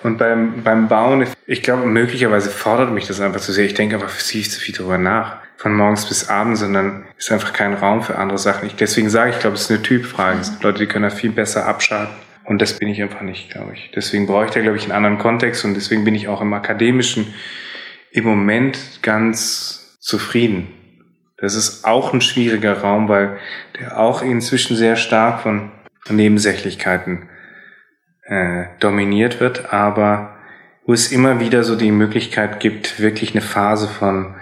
Und beim, beim Bauen, ich glaube, möglicherweise fordert mich das einfach zu sehr. Ich denke einfach viel zu viel darüber nach. Von morgens bis abends, sondern ist einfach kein Raum für andere Sachen. Ich, deswegen sage ich, glaube, es ist eine Typfrage. Es gibt Leute, die können da viel besser abschalten. Und das bin ich einfach nicht, glaube ich. Deswegen brauche ich da, glaube ich, einen anderen Kontext und deswegen bin ich auch im Akademischen im Moment ganz zufrieden. Das ist auch ein schwieriger Raum, weil der auch inzwischen sehr stark von Nebensächlichkeiten äh, dominiert wird, aber wo es immer wieder so die Möglichkeit gibt, wirklich eine Phase von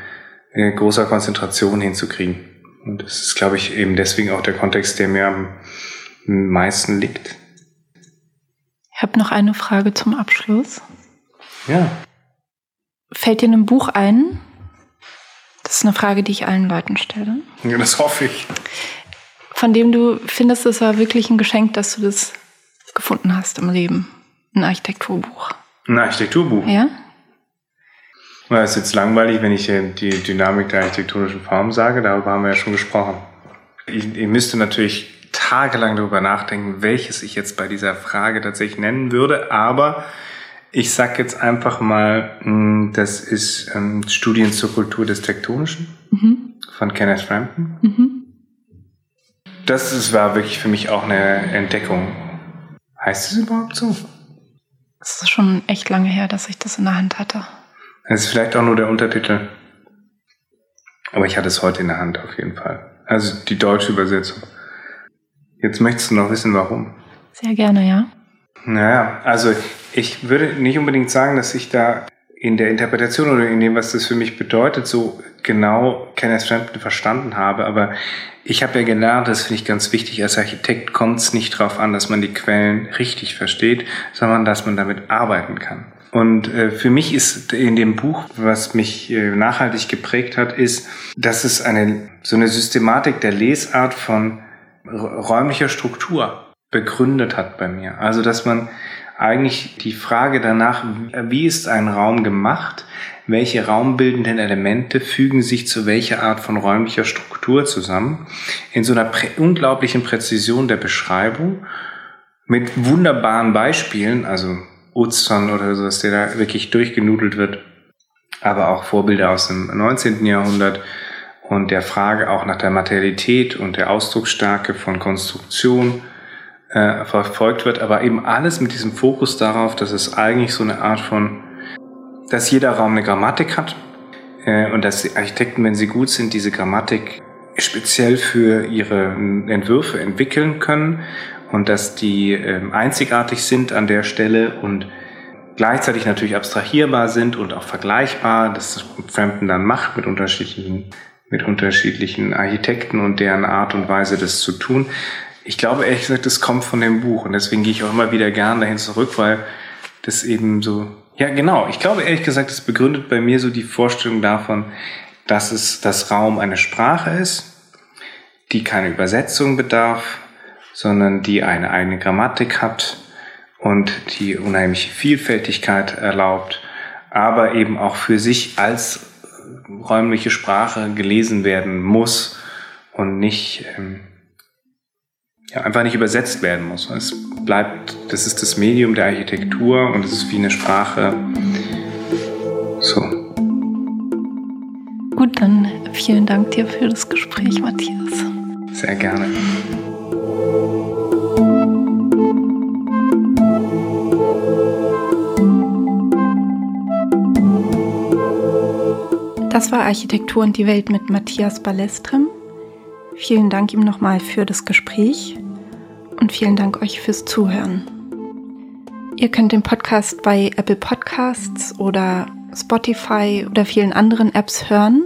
äh, großer Konzentration hinzukriegen. Und das ist, glaube ich, eben deswegen auch der Kontext, der mir am meisten liegt. Ich habe noch eine Frage zum Abschluss. Ja. Fällt dir ein Buch ein, das ist eine Frage, die ich allen Leuten stelle. Ja, das hoffe ich. Von dem du findest, es war wirklich ein Geschenk, dass du das gefunden hast im Leben. Ein Architekturbuch. Ein Architekturbuch? Ja. Das ist jetzt langweilig, wenn ich die Dynamik der architektonischen Form sage. Darüber haben wir ja schon gesprochen. Ich, ich müsste natürlich tagelang darüber nachdenken, welches ich jetzt bei dieser Frage tatsächlich nennen würde. Aber ich sag jetzt einfach mal, hm, das ist ähm, Studien zur Kultur des Tektonischen mhm. von Kenneth Frampton. Mhm. Das ist, war wirklich für mich auch eine Entdeckung. Heißt es überhaupt so? Es ist schon echt lange her, dass ich das in der Hand hatte. Es ist vielleicht auch nur der Untertitel. Aber ich hatte es heute in der Hand auf jeden Fall. Also die deutsche Übersetzung. Jetzt möchtest du noch wissen, warum? Sehr gerne, ja. Naja, also ich würde nicht unbedingt sagen, dass ich da in der Interpretation oder in dem, was das für mich bedeutet, so genau Kenneth Frampton verstanden habe. Aber ich habe ja gelernt, das finde ich ganz wichtig, als Architekt kommt es nicht darauf an, dass man die Quellen richtig versteht, sondern dass man damit arbeiten kann. Und äh, für mich ist in dem Buch, was mich äh, nachhaltig geprägt hat, ist, dass es eine so eine Systematik der Lesart von räumlicher Struktur begründet hat bei mir. Also dass man eigentlich die Frage danach, wie ist ein Raum gemacht, welche raumbildenden Elemente fügen sich zu welcher Art von räumlicher Struktur zusammen, in so einer prä unglaublichen Präzision der Beschreibung mit wunderbaren Beispielen, also Utzon oder so, dass der da wirklich durchgenudelt wird. Aber auch Vorbilder aus dem 19. Jahrhundert und der Frage auch nach der Materialität und der Ausdrucksstärke von Konstruktion äh, verfolgt wird, aber eben alles mit diesem Fokus darauf, dass es eigentlich so eine Art von, dass jeder Raum eine Grammatik hat äh, und dass die Architekten, wenn sie gut sind, diese Grammatik speziell für ihre Entwürfe entwickeln können und dass die äh, einzigartig sind an der Stelle und gleichzeitig natürlich abstrahierbar sind und auch vergleichbar, das Frampton dann macht mit unterschiedlichen, mit unterschiedlichen Architekten und deren Art und Weise, das zu tun. Ich glaube ehrlich gesagt, das kommt von dem Buch. Und deswegen gehe ich auch immer wieder gern dahin zurück, weil das eben so, ja genau, ich glaube ehrlich gesagt, das begründet bei mir so die Vorstellung davon, dass es das Raum eine Sprache ist, die keine Übersetzung bedarf, sondern die eine eigene Grammatik hat und die unheimliche Vielfältigkeit erlaubt, aber eben auch für sich als räumliche Sprache gelesen werden muss und nicht ähm, ja, einfach nicht übersetzt werden muss. Es bleibt, das ist das Medium der Architektur und es ist wie eine Sprache. So. Gut, dann vielen Dank dir für das Gespräch, Matthias. Sehr gerne. Das war Architektur und die Welt mit Matthias Ballestrem. Vielen Dank ihm nochmal für das Gespräch und vielen Dank euch fürs Zuhören. Ihr könnt den Podcast bei Apple Podcasts oder Spotify oder vielen anderen Apps hören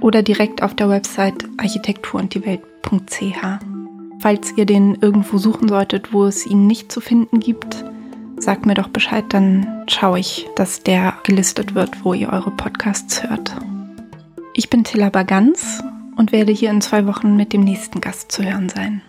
oder direkt auf der Website architekturunddiewelt.ch. Falls ihr den irgendwo suchen solltet, wo es ihn nicht zu finden gibt, sagt mir doch Bescheid, dann schaue ich, dass der gelistet wird, wo ihr eure Podcasts hört. Ich bin Tilla Bagans und werde hier in zwei Wochen mit dem nächsten Gast zu hören sein.